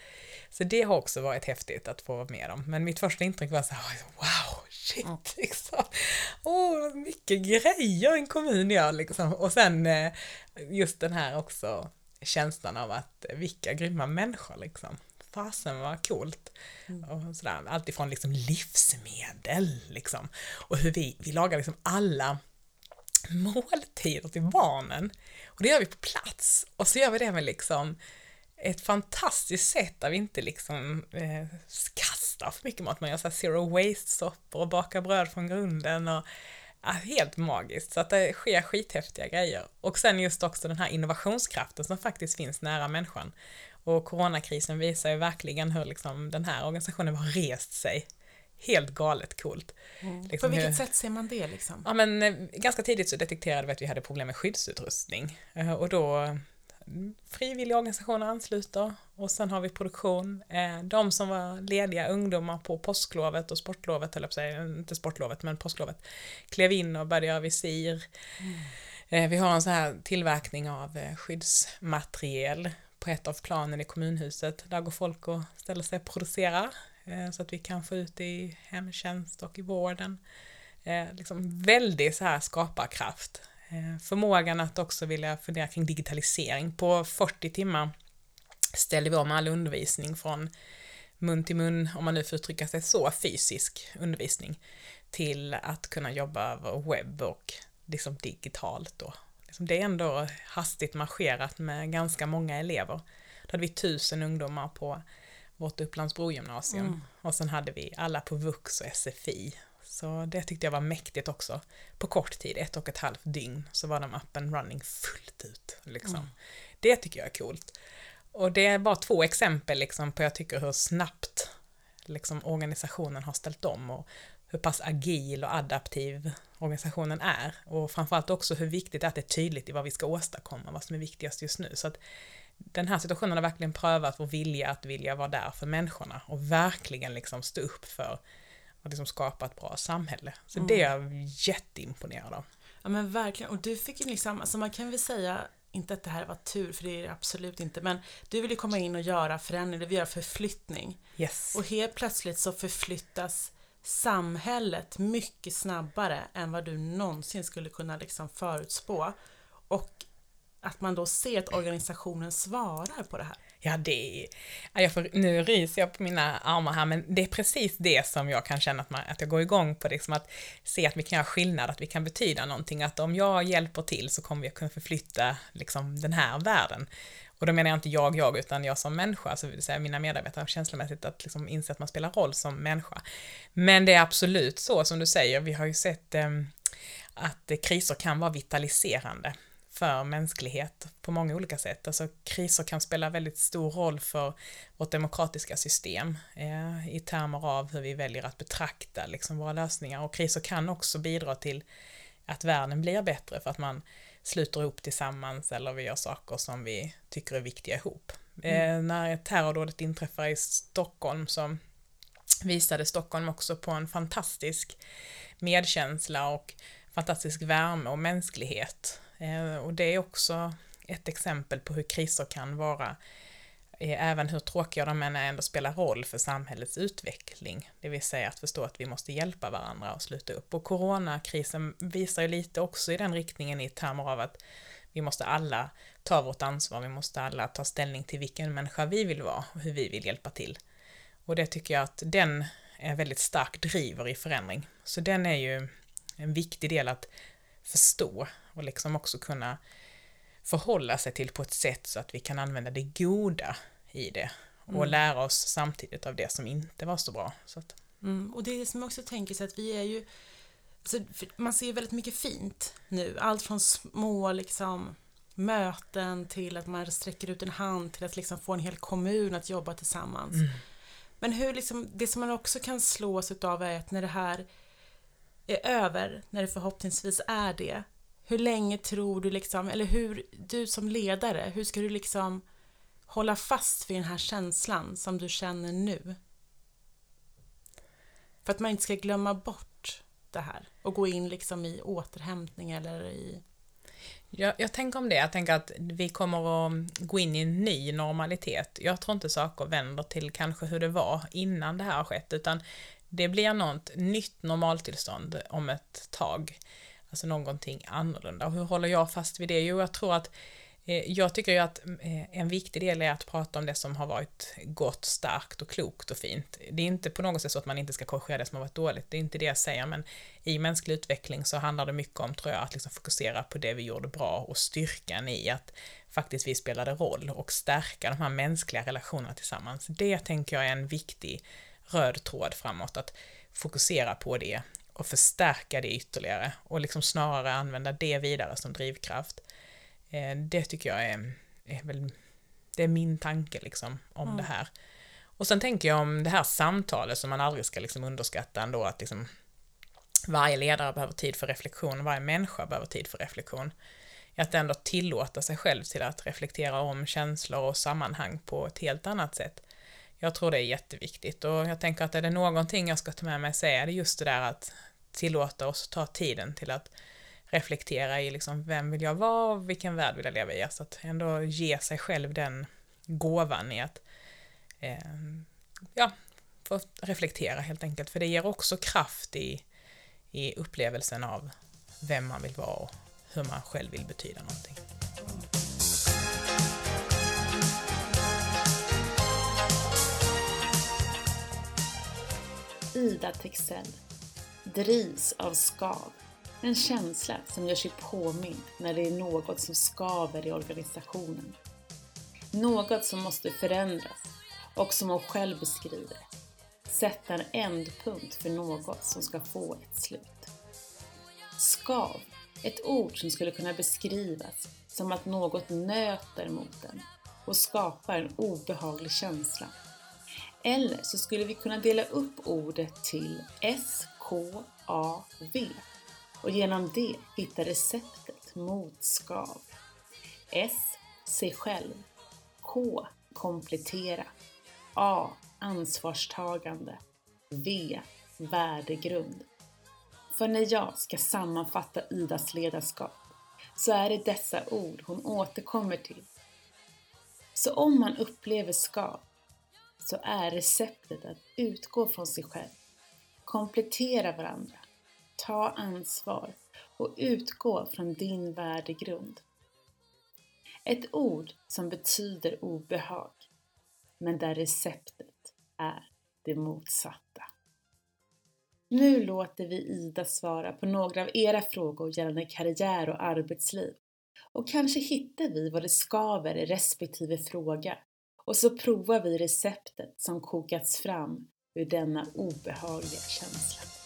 Så det har också varit häftigt att få vara med om. Men mitt första intryck var så här, wow, shit, mm. liksom. Oh, mycket grejer en kommun gör liksom. Och sen eh, just den här också känslan av att vilka grymma människor liksom fasen vad coolt. Mm. Och sådär. Allt ifrån liksom livsmedel liksom. Och hur vi, vi lagar liksom alla måltider till barnen. Och det gör vi på plats. Och så gör vi det med liksom ett fantastiskt sätt där vi inte liksom eh, kastar för mycket mat. Man gör så zero waste-soppor och bakar bröd från grunden och ja, helt magiskt. Så att det sker skithäftiga grejer. Och sen just också den här innovationskraften som faktiskt finns nära människan. Och coronakrisen visar ju verkligen hur liksom den här organisationen har rest sig helt galet coolt. Mm. Liksom På vilket hur- sätt ser man det liksom? Ja, men eh, ganska tidigt så detekterade vi att vi hade problem med skyddsutrustning Eh, och då mm, frivilliga organisationer ansluter och sen har vi produktion. Eh, De som var lediga ungdomar på påsklovet och sportlovet, att säga, inte sportlovet men påsklovet, klev in och började göra visir. Eh, Vi har en sån här tillverkning av skyddsmateriel på ett av planen i kommunhuset. Där går folk och ställer sig och producerar eh, så att vi kan få ut det i hemtjänst och i vården. Eh, liksom väldigt så här skaparkraft. Eh, förmågan att också vilja fundera kring digitalisering. På 40 timmar ställde vi om all undervisning från mun till mun, om man nu får uttrycka sig så, fysisk undervisning, till att kunna jobba över webb och liksom digitalt då. Liksom det är ändå hastigt marscherat med ganska många elever. Då hade vi tusen ungdomar på vårt Upplandsbro gymnasium Mm. och sen hade vi alla på VUX och SFI. Så det tyckte jag var mäktigt också. På kort tid, ett och ett halvt dygn, så var de up and running fullt ut. Liksom. Mm. Det tycker jag är coolt. Och det är bara två exempel liksom, på jag tycker hur snabbt liksom, organisationen har ställt om och hur pass agil och adaptiv organisationen är. Och framförallt också hur viktigt det är att det är tydligt i vad vi ska åstadkomma, vad som är viktigast just nu. Så att den här situationen har verkligen prövat vår vilja att vilja vara där för människorna och verkligen liksom stå upp för att liksom skapa ett bra samhälle. Så det är jag jätteimponerad av. Ja men verkligen, och du fick ju liksom, alltså man kan väl säga, inte att det här var tur, för det är det absolut inte, men du vill ju komma in och göra förändring, du vill göra förflyttning. Yes. Och helt plötsligt så förflyttas samhället mycket snabbare än vad du någonsin skulle kunna liksom förutspå. Och att man då ser att organisationen svarar på det här. Ja, det är, jag får, nu ryser jag på mina armar här, men det är precis det som jag kan känna att, man, att jag går igång på, liksom att se att vi kan göra skillnad, att vi kan betyda någonting, att om jag hjälper till så kommer vi att kunna förflytta liksom, den här världen. Och då menar jag inte jag, jag, utan jag som människa, alltså vill säga mina medarbetare känslomässigt, att liksom inse att man spelar roll som människa. Men det är absolut så som du säger, vi har ju sett eh, att kriser kan vara vitaliserande för mänsklighet på många olika sätt. Alltså kriser kan spela väldigt stor roll för vårt demokratiska system eh, i termer av hur vi väljer att betrakta liksom, våra lösningar. Och kriser kan också bidra till att världen blir bättre för att man sluter ihop tillsammans eller vi gör saker som vi tycker är viktiga ihop. Eh, när terrordådet inträffar i Stockholm så visade Stockholm också på en fantastisk medkänsla och fantastisk värme och mänsklighet. Eh, och det är också ett exempel på hur kriser kan vara, även hur tråkiga de än är, ändå spelar roll för samhällets utveckling. Det vill säga att förstå att vi måste hjälpa varandra och sluta upp. Och coronakrisen visar ju lite också i den riktningen i termer av att vi måste alla ta vårt ansvar, vi måste alla ta ställning till vilken människa vi vill vara och hur vi vill hjälpa till. Och det tycker jag att den är väldigt stark driver i förändring. Så den är ju en viktig del att förstå och liksom också kunna förhålla sig till på ett sätt så att vi kan använda det goda i det och lära oss samtidigt av det som inte var så bra. Så att, Mm, och det är som jag också tänker så att vi är ju alltså, man ser ju väldigt mycket fint nu. Allt från små liksom möten till att man sträcker ut en hand till att liksom få en hel kommun att jobba tillsammans. Men hur liksom, det som man också kan slås utav är att när det här är över, när det förhoppningsvis är det, hur länge tror du liksom, eller hur, du som ledare, hur ska du liksom hålla fast vid den här känslan som du känner nu? För att man inte ska glömma bort det här och gå in liksom i återhämtning eller i... Jag, jag tänker om det, jag tänker att vi kommer att gå in i en ny normalitet. Jag tror inte saker vänder till kanske hur det var innan det här har skett, utan det blir något nytt normaltillstånd om ett tag. Alltså någonting annorlunda. Och hur håller jag fast vid det? Jo, jag tror att Eh, jag tycker ju att eh, en viktig del är att prata om det som har varit gott, starkt och klokt och fint. Det är inte på något sätt så att man inte ska korrigera det som har varit dåligt, det är inte det jag säger, men i mänsklig utveckling så handlar det mycket om, tror jag, att liksom fokusera på det vi gjorde bra och styrkan i att faktiskt vi spelade roll och stärka de här mänskliga relationerna tillsammans. Det tänker jag är en viktig röd tråd framåt, att fokusera på det och förstärka det ytterligare och liksom snarare använda det vidare som drivkraft. Eh, Det tycker jag är, är väl, det är min tanke liksom om Mm. det här. Och sen tänker jag om det här samtalet som man aldrig ska liksom underskatta ändå, att liksom varje ledare behöver tid för reflektion, varje människa behöver tid för reflektion. Att ändå tillåta sig själv till att reflektera om känslor och sammanhang på ett helt annat sätt. Jag tror det är jätteviktigt och jag tänker att är det någonting jag ska ta med mig så är det just det där att tillåta oss ta tiden till att reflektera i liksom vem vill jag vara och vilken värld vill jag leva i. Alltså att ändå ge sig själv den gåvan i att eh, ja, få reflektera helt enkelt. För det ger också kraft i, i upplevelsen av vem man vill vara och hur man själv vill betyda någonting. Ida Texell drivs av skav. En känsla som gör sig påmind när det är något som skaver i organisationen. Något som måste förändras och som hon själv beskriver, sätta en ändpunkt för något som ska få ett slut. Skav, ett ord som skulle kunna beskrivas som att något nöter mot en och skapar en obehaglig känsla. Eller så skulle vi kunna dela upp ordet till S, K, A, V och genom det hitta receptet mot skav. S. Sig själv. K. Komplettera. A. Ansvarstagande. V. Värdegrund. För när jag ska sammanfatta Idas ledarskap så är det dessa ord hon återkommer till. Så om man upplever skav så är receptet att utgå från sig själv, komplettera varandra, ta ansvar och utgå från din värdegrund. Ett ord som betyder obehag, men där receptet är det motsatta. Nu låter vi Ida svara på några av era frågor gällande karriär och arbetsliv. Och kanske hittar vi vad det skaver i respektive fråga. Och så provar vi receptet som kokats fram ur denna obehagliga känsla.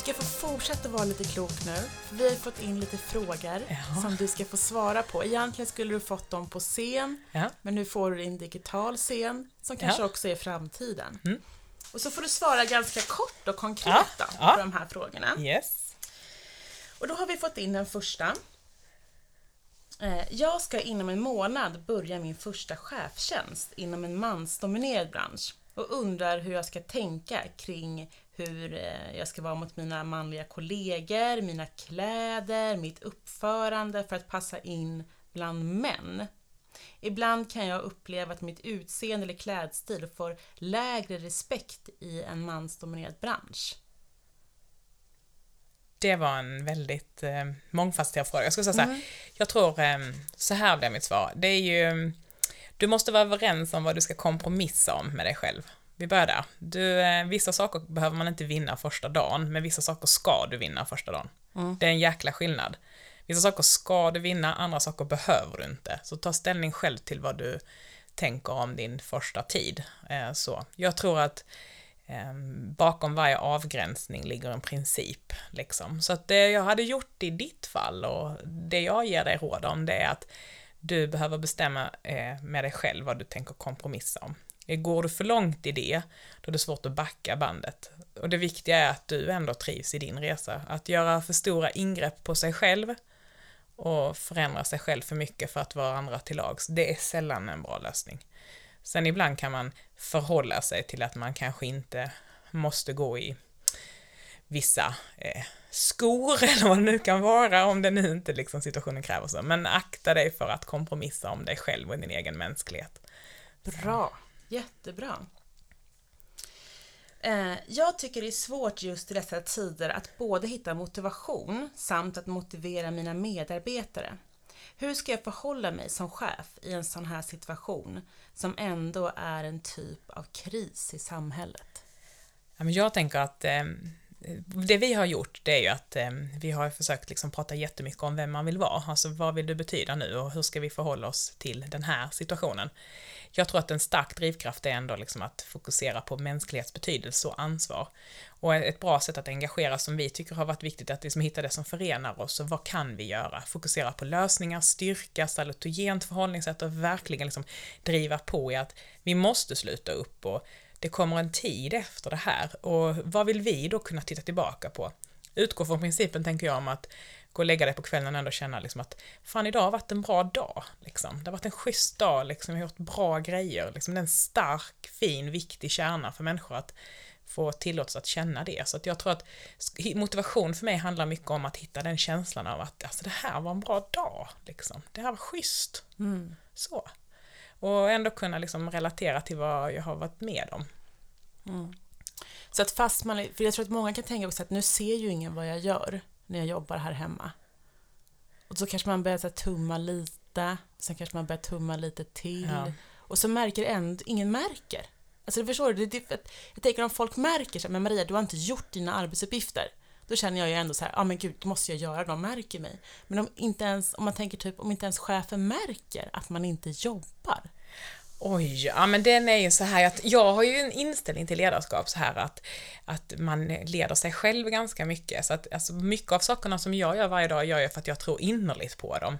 Ska få fortsätta vara lite klok nu, vi har fått in lite frågor Ja. som du ska få svara på. Egentligen skulle du fått dem på scen, Ja. men nu får du din digital scen, som kanske Ja. också är framtiden. Mm. Och så får du svara ganska kort och konkret då, på de här frågorna. Yes. Och då har vi fått in den första. Eh, Jag ska inom en månad börja min första chefstjänst inom en mansdominerad bransch och undrar hur jag ska tänka kring hur eh, jag ska vara mot mina manliga kollegor, mina kläder, mitt uppförande för att passa in bland män. Ibland kan jag uppleva att mitt utseende eller klädstil får lägre respekt i en mansdominerad bransch. Det var en väldigt eh, mångfacetterad fråga. Jag skulle säga så här, jag tror, eh, så här blir mitt svar. Det är ju, du måste vara överens om vad du ska kompromissa om med dig själv. Vi börjar där. Du, eh, vissa saker behöver man inte vinna första dagen, men vissa saker ska du vinna första dagen. Det är en jäkla skillnad. Vissa saker ska du vinna, andra saker behöver du inte. Så ta ställning själv till vad du tänker om din första tid. Eh, så. Jag tror att eh, bakom varje avgränsning ligger en princip. Liksom. Så att det jag hade gjort i ditt fall och det jag ger dig råd om det är att du behöver bestämma eh, med dig själv vad du tänker kompromissa om. Eh, går du för långt i det, då är det svårt att backa bandet. Och det viktiga är att du ändå trivs i din resa. Att göra för stora ingrepp på sig själv och förändra sig själv för mycket för att vara andra till lags, det är sällan en bra lösning. Sen ibland kan man förhålla sig till att man kanske inte måste gå i vissa eh, skor eller vad det nu kan vara, om det nu inte liksom situationen kräver så. Men akta dig för att kompromissa om dig själv och din egen mänsklighet. Bra, jättebra. Eh, jag tycker det är svårt just i dessa tider att både hitta motivation samt att motivera mina medarbetare. Hur ska jag förhålla mig som chef i en sån här situation som ändå är en typ av kris i samhället? Jag tänker att eh, det vi har gjort det är ju att eh, vi har försökt liksom prata jättemycket om vem man vill vara, alltså vad vill du betyda nu och hur ska vi förhålla oss till den här situationen. Jag tror att en stark drivkraft är ändå liksom att fokusera på mänsklighets betydelse och ansvar. Och ett bra sätt att engagera som vi tycker har varit viktigt är att liksom hitta det som förenar oss och vad kan vi göra? Fokusera på lösningar, styrka, salutogent förhållningssätt och verkligen liksom driva på i att vi måste sluta upp och det kommer en tid efter det här och vad vill vi då kunna titta tillbaka på? Utgå från principen, tänker jag, om att gå och lägga dig på kvällen och ändå känna liksom att fan idag har varit en bra dag. Liksom. Det har varit en schysst dag, liksom. jag har gjort bra grejer. Liksom. Det är en stark, fin, viktig kärna för människor att få tillåtelse att känna det. Så att jag tror att motivation för mig handlar mycket om att hitta den känslan av att alltså, det här var en bra dag. Liksom. Det här var schysst. Mm. Så. Och ändå kunna liksom relatera till vad jag har varit med om. Mm. Så att fast man, för jag tror att många kan tänka också att nu ser ju ingen vad jag gör när jag jobbar här hemma. Och så kanske man börjar så tumma lite, sen kanske man börjar tumma lite till. Ja. Och så märker ändå, ingen märker. Alltså förstår du? Det, det, jag tänker om folk märker så här, men Maria du har inte gjort dina arbetsuppgifter. Då känner jag ju ändå så här, ja ah, men gud, då måste jag göra, de märker mig. Men om inte ens, om man tänker typ, om inte ens chefen märker att man inte jobbar. Oj, ja men den är ju så här att jag har ju en inställning till ledarskap så här att, att man leder sig själv ganska mycket. Så att alltså mycket av sakerna som jag gör varje dag gör jag för att jag tror innerligt på dem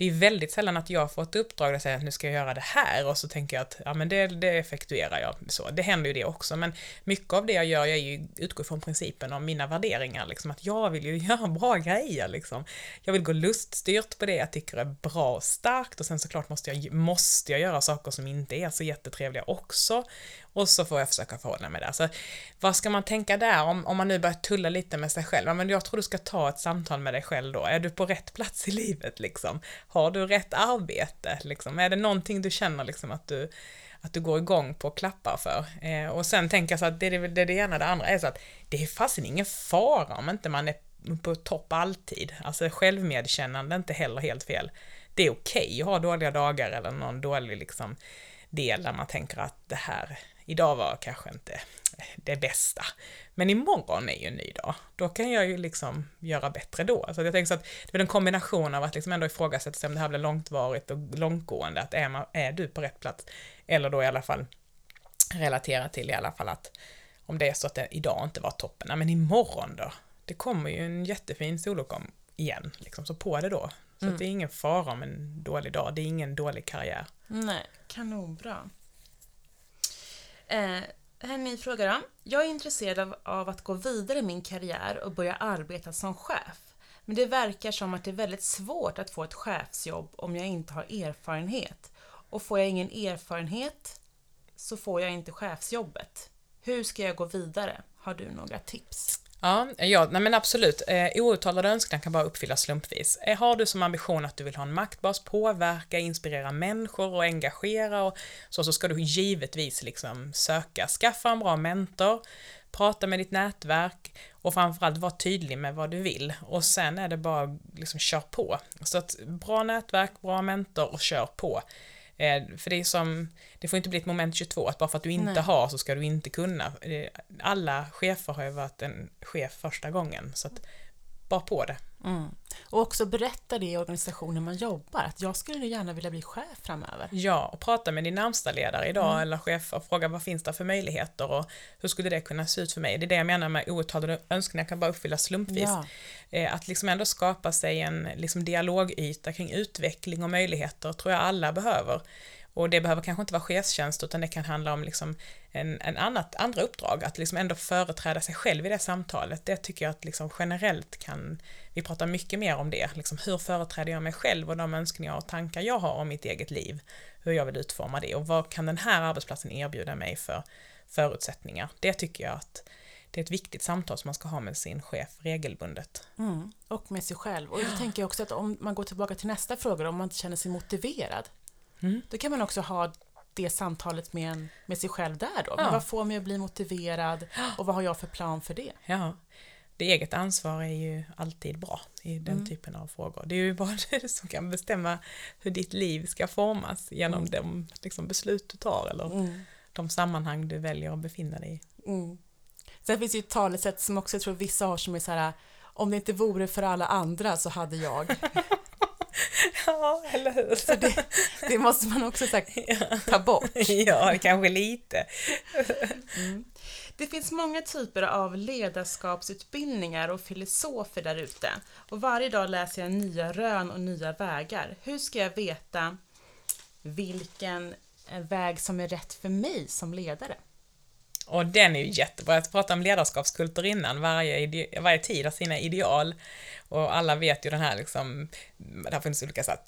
det är väldigt sällan att jag får ett uppdrag och säger att nu ska jag göra det här och så tänker jag att ja men det, det effektuerar jag. Så, det händer ju det också men mycket av det jag gör jag är ju, utgår från principen om mina värderingar, liksom att jag vill ju göra bra grejer liksom. Jag vill gå luststyrt på det jag tycker är bra och starkt och sen såklart måste jag, måste jag göra saker som inte är så jättetrevliga också och så får jag försöka förhålla mig där. Så vad ska man tänka där om, om man nu börjar tulla lite med sig själv? Ja, men jag tror du ska ta ett samtal med dig själv då. Är du på rätt plats i livet liksom? Har du rätt arbete liksom? Är det någonting du känner liksom att du att du går igång på och klappar för. Eh, och sen tänker jag så att det är det, det ena, det andra är så att det är fasen ingen fara om inte man är på topp alltid. Alltså självmedkännande är inte heller helt fel. Det är okej okay att ha dåliga dagar eller någon dålig liksom del där man tänker att det här idag var kanske inte det bästa. Men imorgon är ju en ny dag. Då kan jag ju liksom göra bättre då. Så jag tänker så att det är en kombination av att liksom ändå ifrågasätta sig om det här blir långtvarigt och långtgående, att är, man, är du på rätt plats? Eller då i alla fall relatera till i alla fall att om det är så att det idag inte var toppen, nej men imorgon då? Det kommer ju en jättefin soluppgång igen, liksom, så på det då. Så mm. det är ingen fara om en dålig dag, det är ingen dålig karriär. Nej, kanonbra. Eh, här ny fråga. Jag är intresserad av, av att gå vidare i min karriär och börja arbeta som chef. Men det verkar som att det är väldigt svårt att få ett chefsjobb om jag inte har erfarenhet. Och får jag ingen erfarenhet så får jag inte chefsjobbet. Hur ska jag gå vidare? Har du några tips? Ja, ja nej men absolut. Eh, outtalade önskningar kan bara uppfyllas slumpvis. Eh, har du som ambition att du vill ha en maktbas, påverka, inspirera människor och engagera och så, så ska du givetvis liksom söka, skaffa en bra mentor, prata med ditt nätverk och framförallt vara tydlig med vad du vill. Och sen är det bara liksom kör på. Så att bra nätverk, bra mentor och kör på. Eh, för det är som, det får inte bli ett moment 22, att bara för att du inte Nej. har så ska du inte kunna. Eh, alla chefer har ju varit en chef första gången, så att bara på det. Mm. Och också berätta det i organisationen man jobbar, att jag skulle gärna vilja bli chef framöver. Ja, och prata med din närmsta ledare idag mm. eller chef och fråga vad finns det för möjligheter och hur skulle det kunna se ut för mig? Det är det jag menar med outtalade önskningar kan bara uppfyllas slumpvis. Ja. Eh, att liksom ändå skapa sig en liksom dialogyta kring utveckling och möjligheter tror jag alla behöver. Och det behöver kanske inte vara chefstjänst utan det kan handla om liksom en, en annat, andra uppdrag, att liksom ändå företräda sig själv i det samtalet. Det tycker jag att liksom generellt kan, vi pratar mycket mer om det, liksom hur företräder jag mig själv och de önskningar och tankar jag har om mitt eget liv, hur jag vill utforma det och vad kan den här arbetsplatsen erbjuda mig för förutsättningar. Det tycker jag att det är ett viktigt samtal som man ska ha med sin chef regelbundet. Mm, och med sig själv. Och då tänker jag också att om man går tillbaka till nästa fråga, om man inte känner sig motiverad, Mm. Då kan man också ha det samtalet med, en, med sig själv där då. Ja. vad får mig att bli motiverad och vad har jag för plan för det? Ja. Det eget ansvar är ju alltid bra i den mm. typen av frågor. Det är ju bara du som kan bestämma hur ditt liv ska formas genom mm. de liksom, beslut du tar eller mm. de sammanhang du väljer att befinna dig i. Mm. Sen finns det ju ett talesätt som också jag tror vissa har som är så här, om det inte vore för alla andra så hade jag. Ja, eller hur? Så det, det måste man också så här, ta bort. Ja, kanske lite. Det finns många typer av ledarskapsutbildningar och filosofer där ute och varje dag läser jag nya rön och nya vägar. Hur ska jag veta vilken eh, väg som är rätt för mig som ledare? Och den är ju jättebra. Jag pratade om ledarskapskultur innan. Varje, varje tid har sina ideal. Och alla vet ju den här liksom, det har funnits olika så här,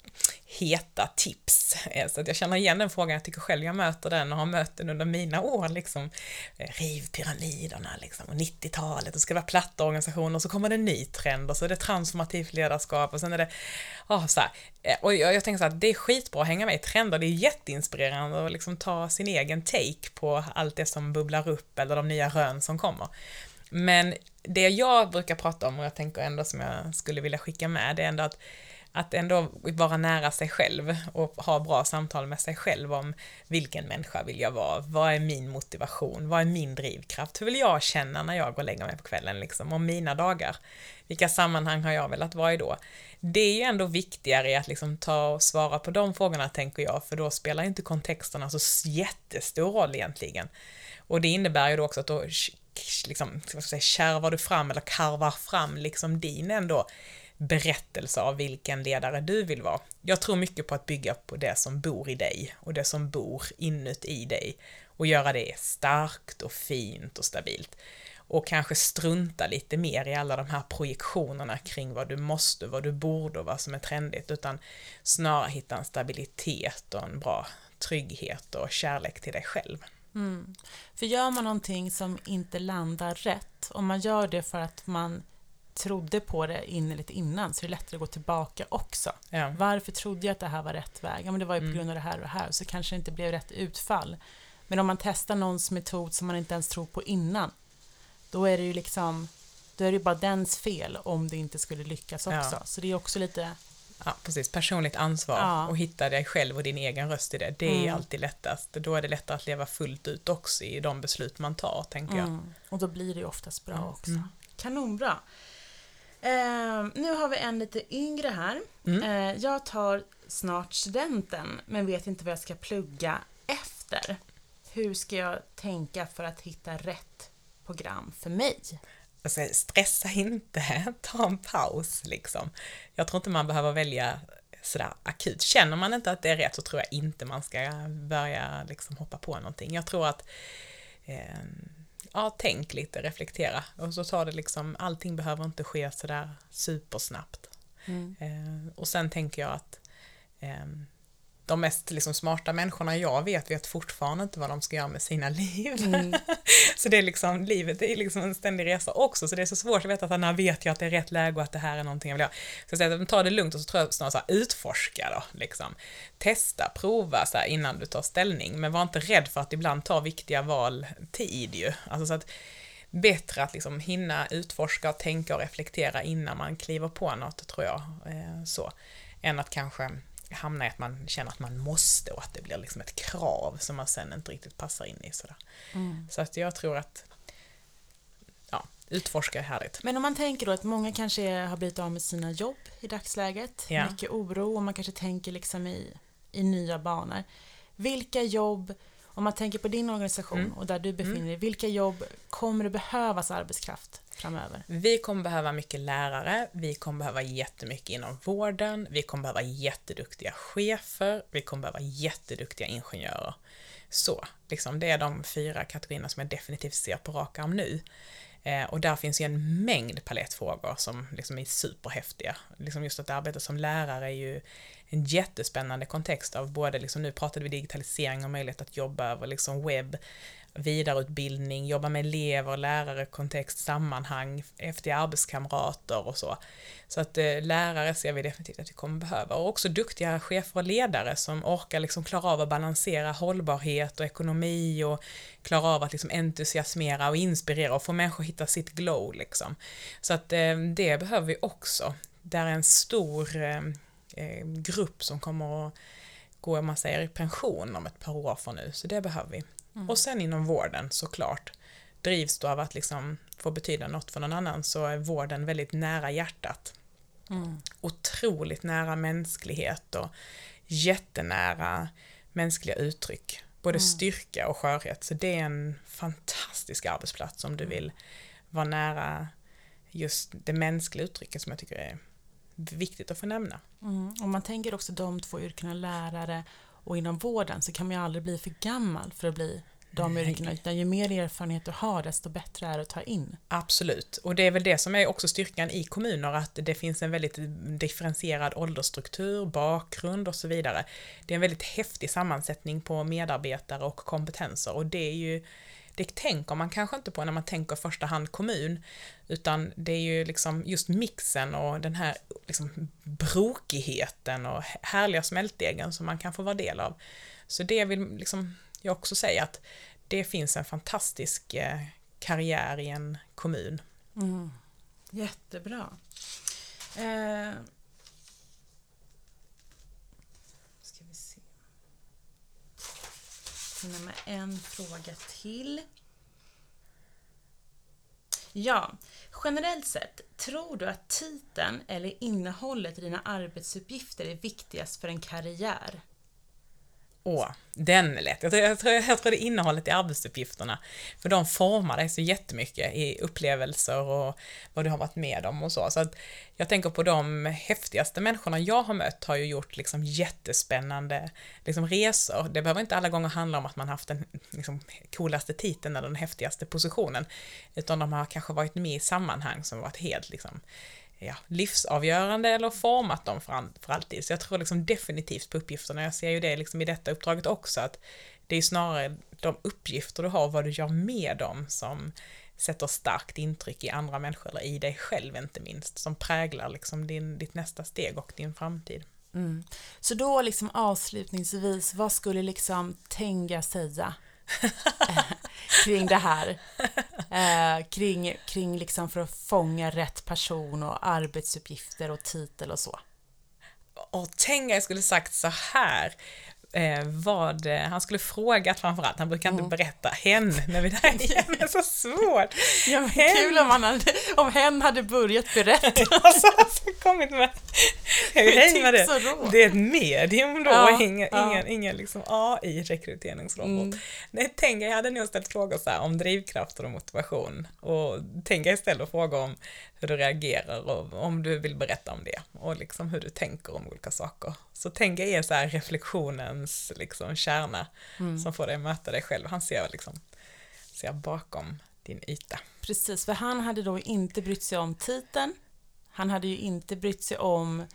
heta tips. Eh, så att jag känner igen den frågan, jag tycker själv jag möter den och har mött den under mina år liksom. Eh, Riv pyramiderna liksom, och 90-talet, och ska det vara platta organisationer, och så kommer det en ny trend, och så är det transformativt ledarskap, och sen är det, ja så här. Eh, och jag, jag tänker så här, det är skitbra att hänga med i trender, det är jätteinspirerande att liksom ta sin egen take på allt det som bubblar upp, eller de nya rön som kommer. Men det jag brukar prata om, och jag tänker ändå som jag skulle vilja skicka med, det är ändå att, att ändå vara nära sig själv och ha bra samtal med sig själv om vilken människa vill jag vara, vad är min motivation, vad är min drivkraft, hur vill jag känna när jag går och lägger mig på kvällen liksom, om mina dagar, vilka sammanhang har jag velat vara i då? Det är ju ändå viktigare att liksom ta och svara på de frågorna tänker jag, för då spelar inte kontexterna så jättestor roll egentligen. Och det innebär ju då också att då liksom, vad ska säga, kärvar du fram eller karvar fram liksom din ändå berättelse av vilken ledare du vill vara. Jag tror mycket på att bygga på det som bor i dig och det som bor inuti dig och göra det starkt och fint och stabilt. Och kanske strunta lite mer i alla de här projektionerna kring vad du måste, vad du borde och vad som är trendigt, utan snarare hitta en stabilitet och en bra trygghet och kärlek till dig själv. Mm. För gör man någonting som inte landar rätt, om man gör det för att man trodde på det innerligt innan, så är det lättare att gå tillbaka också. Ja. Varför trodde jag att det här var rätt väg? Ja, men det var ju på Mm. grund av det här och det här, så kanske det inte blev rätt utfall. Men om man testar någons metod som man inte ens tror på innan, då är det ju liksom, då är det bara dens fel om det inte skulle lyckas också. Ja. Så det är också lite, Ja, precis. Personligt ansvar Ja. och hitta dig själv och din egen röst i det. Det är Mm. alltid lättast. Då är det lättare att leva fullt ut också i de beslut man tar, tänker jag. mm, och då blir det ju oftast bra Mm. också. Mm. Kanonbra. Eh, nu har vi en lite yngre här. Eh, jag tar snart studenten, men vet inte vad jag ska plugga efter. Hur ska jag tänka för att hitta rätt program för mig? Alltså, stressa inte, ta en paus liksom. Jag tror inte man behöver välja sådär akut. Känner man inte att det är rätt så tror jag inte man ska börja liksom hoppa på någonting. Jag tror att eh, ja, tänk lite, reflektera och så tar det liksom, allting behöver inte ske sådär supersnabbt. Eh, och sen tänker jag att eh, de mest liksom, smarta människorna jag vet vet fortfarande inte vad de ska göra med sina liv. Mm. så det är liksom, livet är liksom en ständig resa också, så det är så svårt att veta att när vet jag att det är rätt läge och att det här är någonting jag vill göra. Så jag säger att ta det lugnt och så tror jag snarare så här, utforska då, liksom. Testa, prova så här, innan du tar ställning, men var inte rädd för att ibland ta viktiga val tid ju. Alltså så att bättre att liksom hinna utforska, tänka och reflektera innan man kliver på något, tror jag. Eh, så. Än att kanske hamna i att man känner att man måste och att det blir liksom ett krav som man sen inte riktigt passar in i. Sådär. Mm. Så att jag tror att ja, utforska är härligt. Men om man tänker då att många kanske har blivit av med sina jobb i dagsläget, Ja. mycket oro och man kanske tänker liksom i, i nya banor. Vilka jobb, om man tänker på din organisation Mm. och där du befinner dig, vilka jobb kommer det behövas arbetskraft framöver? Vi kommer behöva mycket lärare, vi kommer behöva jättemycket inom vården, vi kommer behöva jätteduktiga chefer, vi kommer behöva jätteduktiga ingenjörer. Så, liksom, det är de fyra kategorierna som jag definitivt ser på rak arm nu. Eh, och där finns ju en mängd palettfrågor som liksom är superhäftiga. Liksom just att arbeta som lärare är ju en jättespännande kontext av både, liksom, nu pratade vi digitalisering och möjlighet att jobba över liksom webb, vidareutbildning, jobba med elever, lärare, kontext, sammanhang, efter arbetskamrater och så. Så att eh, lärare ser vi definitivt att vi kommer behöva. Och också duktiga chefer och ledare som orkar liksom klara av att balansera hållbarhet och ekonomi och klara av att liksom entusiasmera och inspirera och få människor att hitta sitt glow liksom. Så att eh, det behöver vi också. Där är en stor eh, eh, grupp som kommer att gå, om man säger, i pension om ett par år från nu, så det behöver vi. Och sen inom vården såklart, drivs du av att liksom få betyda något för någon annan så är vården väldigt nära hjärtat. Mm. Otroligt nära mänsklighet och jättenära mänskliga uttryck. Både Mm. styrka och skörhet. Så det är en fantastisk arbetsplats om du Mm. vill vara nära just det mänskliga uttrycket som jag tycker är viktigt att få nämna. Mm. Om man tänker också de två yrkena, lärare och inom vården, så kan man ju aldrig bli för gammal för att bli de yrkena, utan ju mer erfarenhet du har, desto bättre är det att ta in. Absolut, och det är väl det som är också styrkan i kommuner, att det finns en väldigt differentierad åldersstruktur, bakgrund och så vidare. Det är en väldigt häftig sammansättning på medarbetare och kompetenser och det är ju det tänker man kanske inte på när man tänker första hand kommun, utan det är ju liksom just mixen och den här liksom brokigheten och härliga smältdegen som man kan få vara del av. Så det vill liksom jag också säga att det finns en fantastisk eh, karriär i en kommun. Mm. Jättebra. Eh, ska vi se. Hinna med en fråga till. Ja, generellt sett, tror du att titeln eller innehållet i dina arbetsuppgifter är viktigast för en karriär? Åh, den är lätt. Jag tror, jag, tror, jag tror det är innehållet i arbetsuppgifterna. För de formar dig så jättemycket i upplevelser och vad du har varit med om och så. Så att jag tänker på de häftigaste människorna jag har mött har ju gjort liksom jättespännande liksom resor. Det behöver inte alla gånger handla om att man haft den liksom, coolaste titeln eller den häftigaste positionen. Utan de har kanske varit med i sammanhang som varit helt liksom, ja, livsavgörande eller format dem för, an, för alltid. Så jag tror liksom definitivt på uppgifterna. Jag ser ju det liksom i detta uppdraget också, att det är snarare de uppgifter du har, vad du gör med dem, som sätter starkt intryck i andra människor, eller i dig själv inte minst, som präglar liksom din, ditt nästa steg och din framtid. Mm. Så då liksom avslutningsvis, vad skulle liksom Tenga säga kring det här? Eh, kring kring liksom för att fånga rätt person och arbetsuppgifter och titel och så. Och tänk jag skulle sagt så här, eh, vad, eh, han skulle frågat framförallt, han brukar inte berätta hen, när vi där igen är så svårt. Ja, men Hen. kul om, han hade, om hen hade börjat berätta. alltså, alltså kommit med, hej med det. Det är ett medium då, Ja, ingen, ja. ingen, ingen liksom AI-rekryteringsrobot. Mm. Nej, Tenga, jag hade nog ställt frågor så om drivkrafter och motivation. Och Tenga ställer frågor om hur du reagerar och om du vill berätta om det. Och liksom hur du tänker om olika saker. Så Tenga är så här reflektionens liksom kärna Mm. som får dig att möta dig själv. Han ser liksom, ser bakom din yta. Precis, för han hade då inte brytt sig om titeln. Han hade ju inte brytt sig om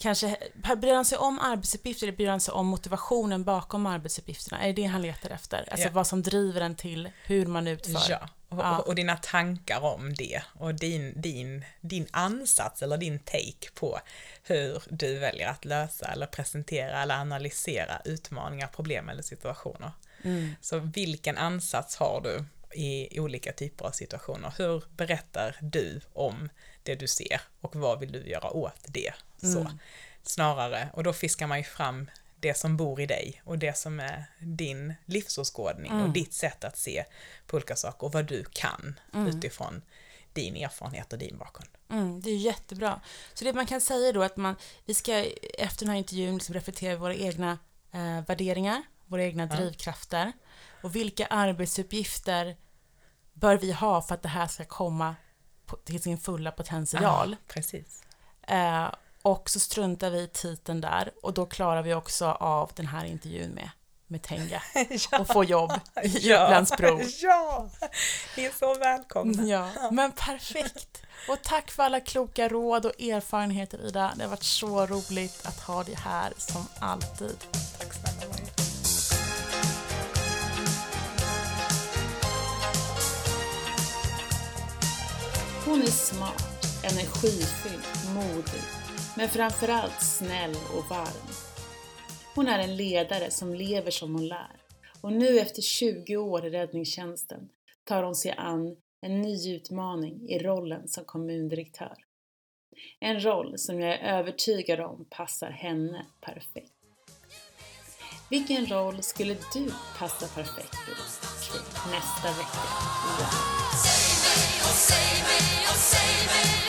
Kanske, bryr han sig om arbetsuppgifter eller bryr han sig om motivationen bakom arbetsuppgifterna? Är det det han letar efter? Alltså Ja. vad som driver en till hur man utför? Ja, och, Ja. och, dina tankar om det och din, din, din ansats eller din take på hur du väljer att lösa eller presentera eller analysera utmaningar, problem eller situationer. Mm. Så vilken ansats har du i olika typer av situationer? Hur berättar du om det du ser och vad vill du göra åt det? Så, Mm. snarare, och då fiskar man ju fram det som bor i dig och det som är din livsåskådning och Mm. ditt sätt att se på olika saker och vad du kan Mm. utifrån din erfarenhet och din bakgrund. Mm, det är jättebra. Så det man kan säga då är att man, vi ska efter den här intervjun liksom reflektera över våra egna eh, värderingar, våra egna drivkrafter och vilka arbetsuppgifter bör vi ha för att det här ska komma på, till sin fulla potential. Ah, precis. Eh, och så struntar vi i titeln där och då klarar vi också av den här intervjun med, med Tenga och få jobb i Upplandsbro. ja, ni är så välkomna. Ja, men perfekt. Och tack för alla kloka råd och erfarenheter Ida. Det har varit så roligt att ha dig här som alltid. Tack snälla. Hon är smart, energifylld, modig, men framförallt snäll och varm. Hon är en ledare som lever som hon lär. Och nu efter 20 år i räddningstjänsten tar hon sig an en ny utmaning i rollen som kommundirektör. En roll som jag är övertygad om passar henne perfekt. Vilken roll skulle du passa perfekt i nästa vecka? baby.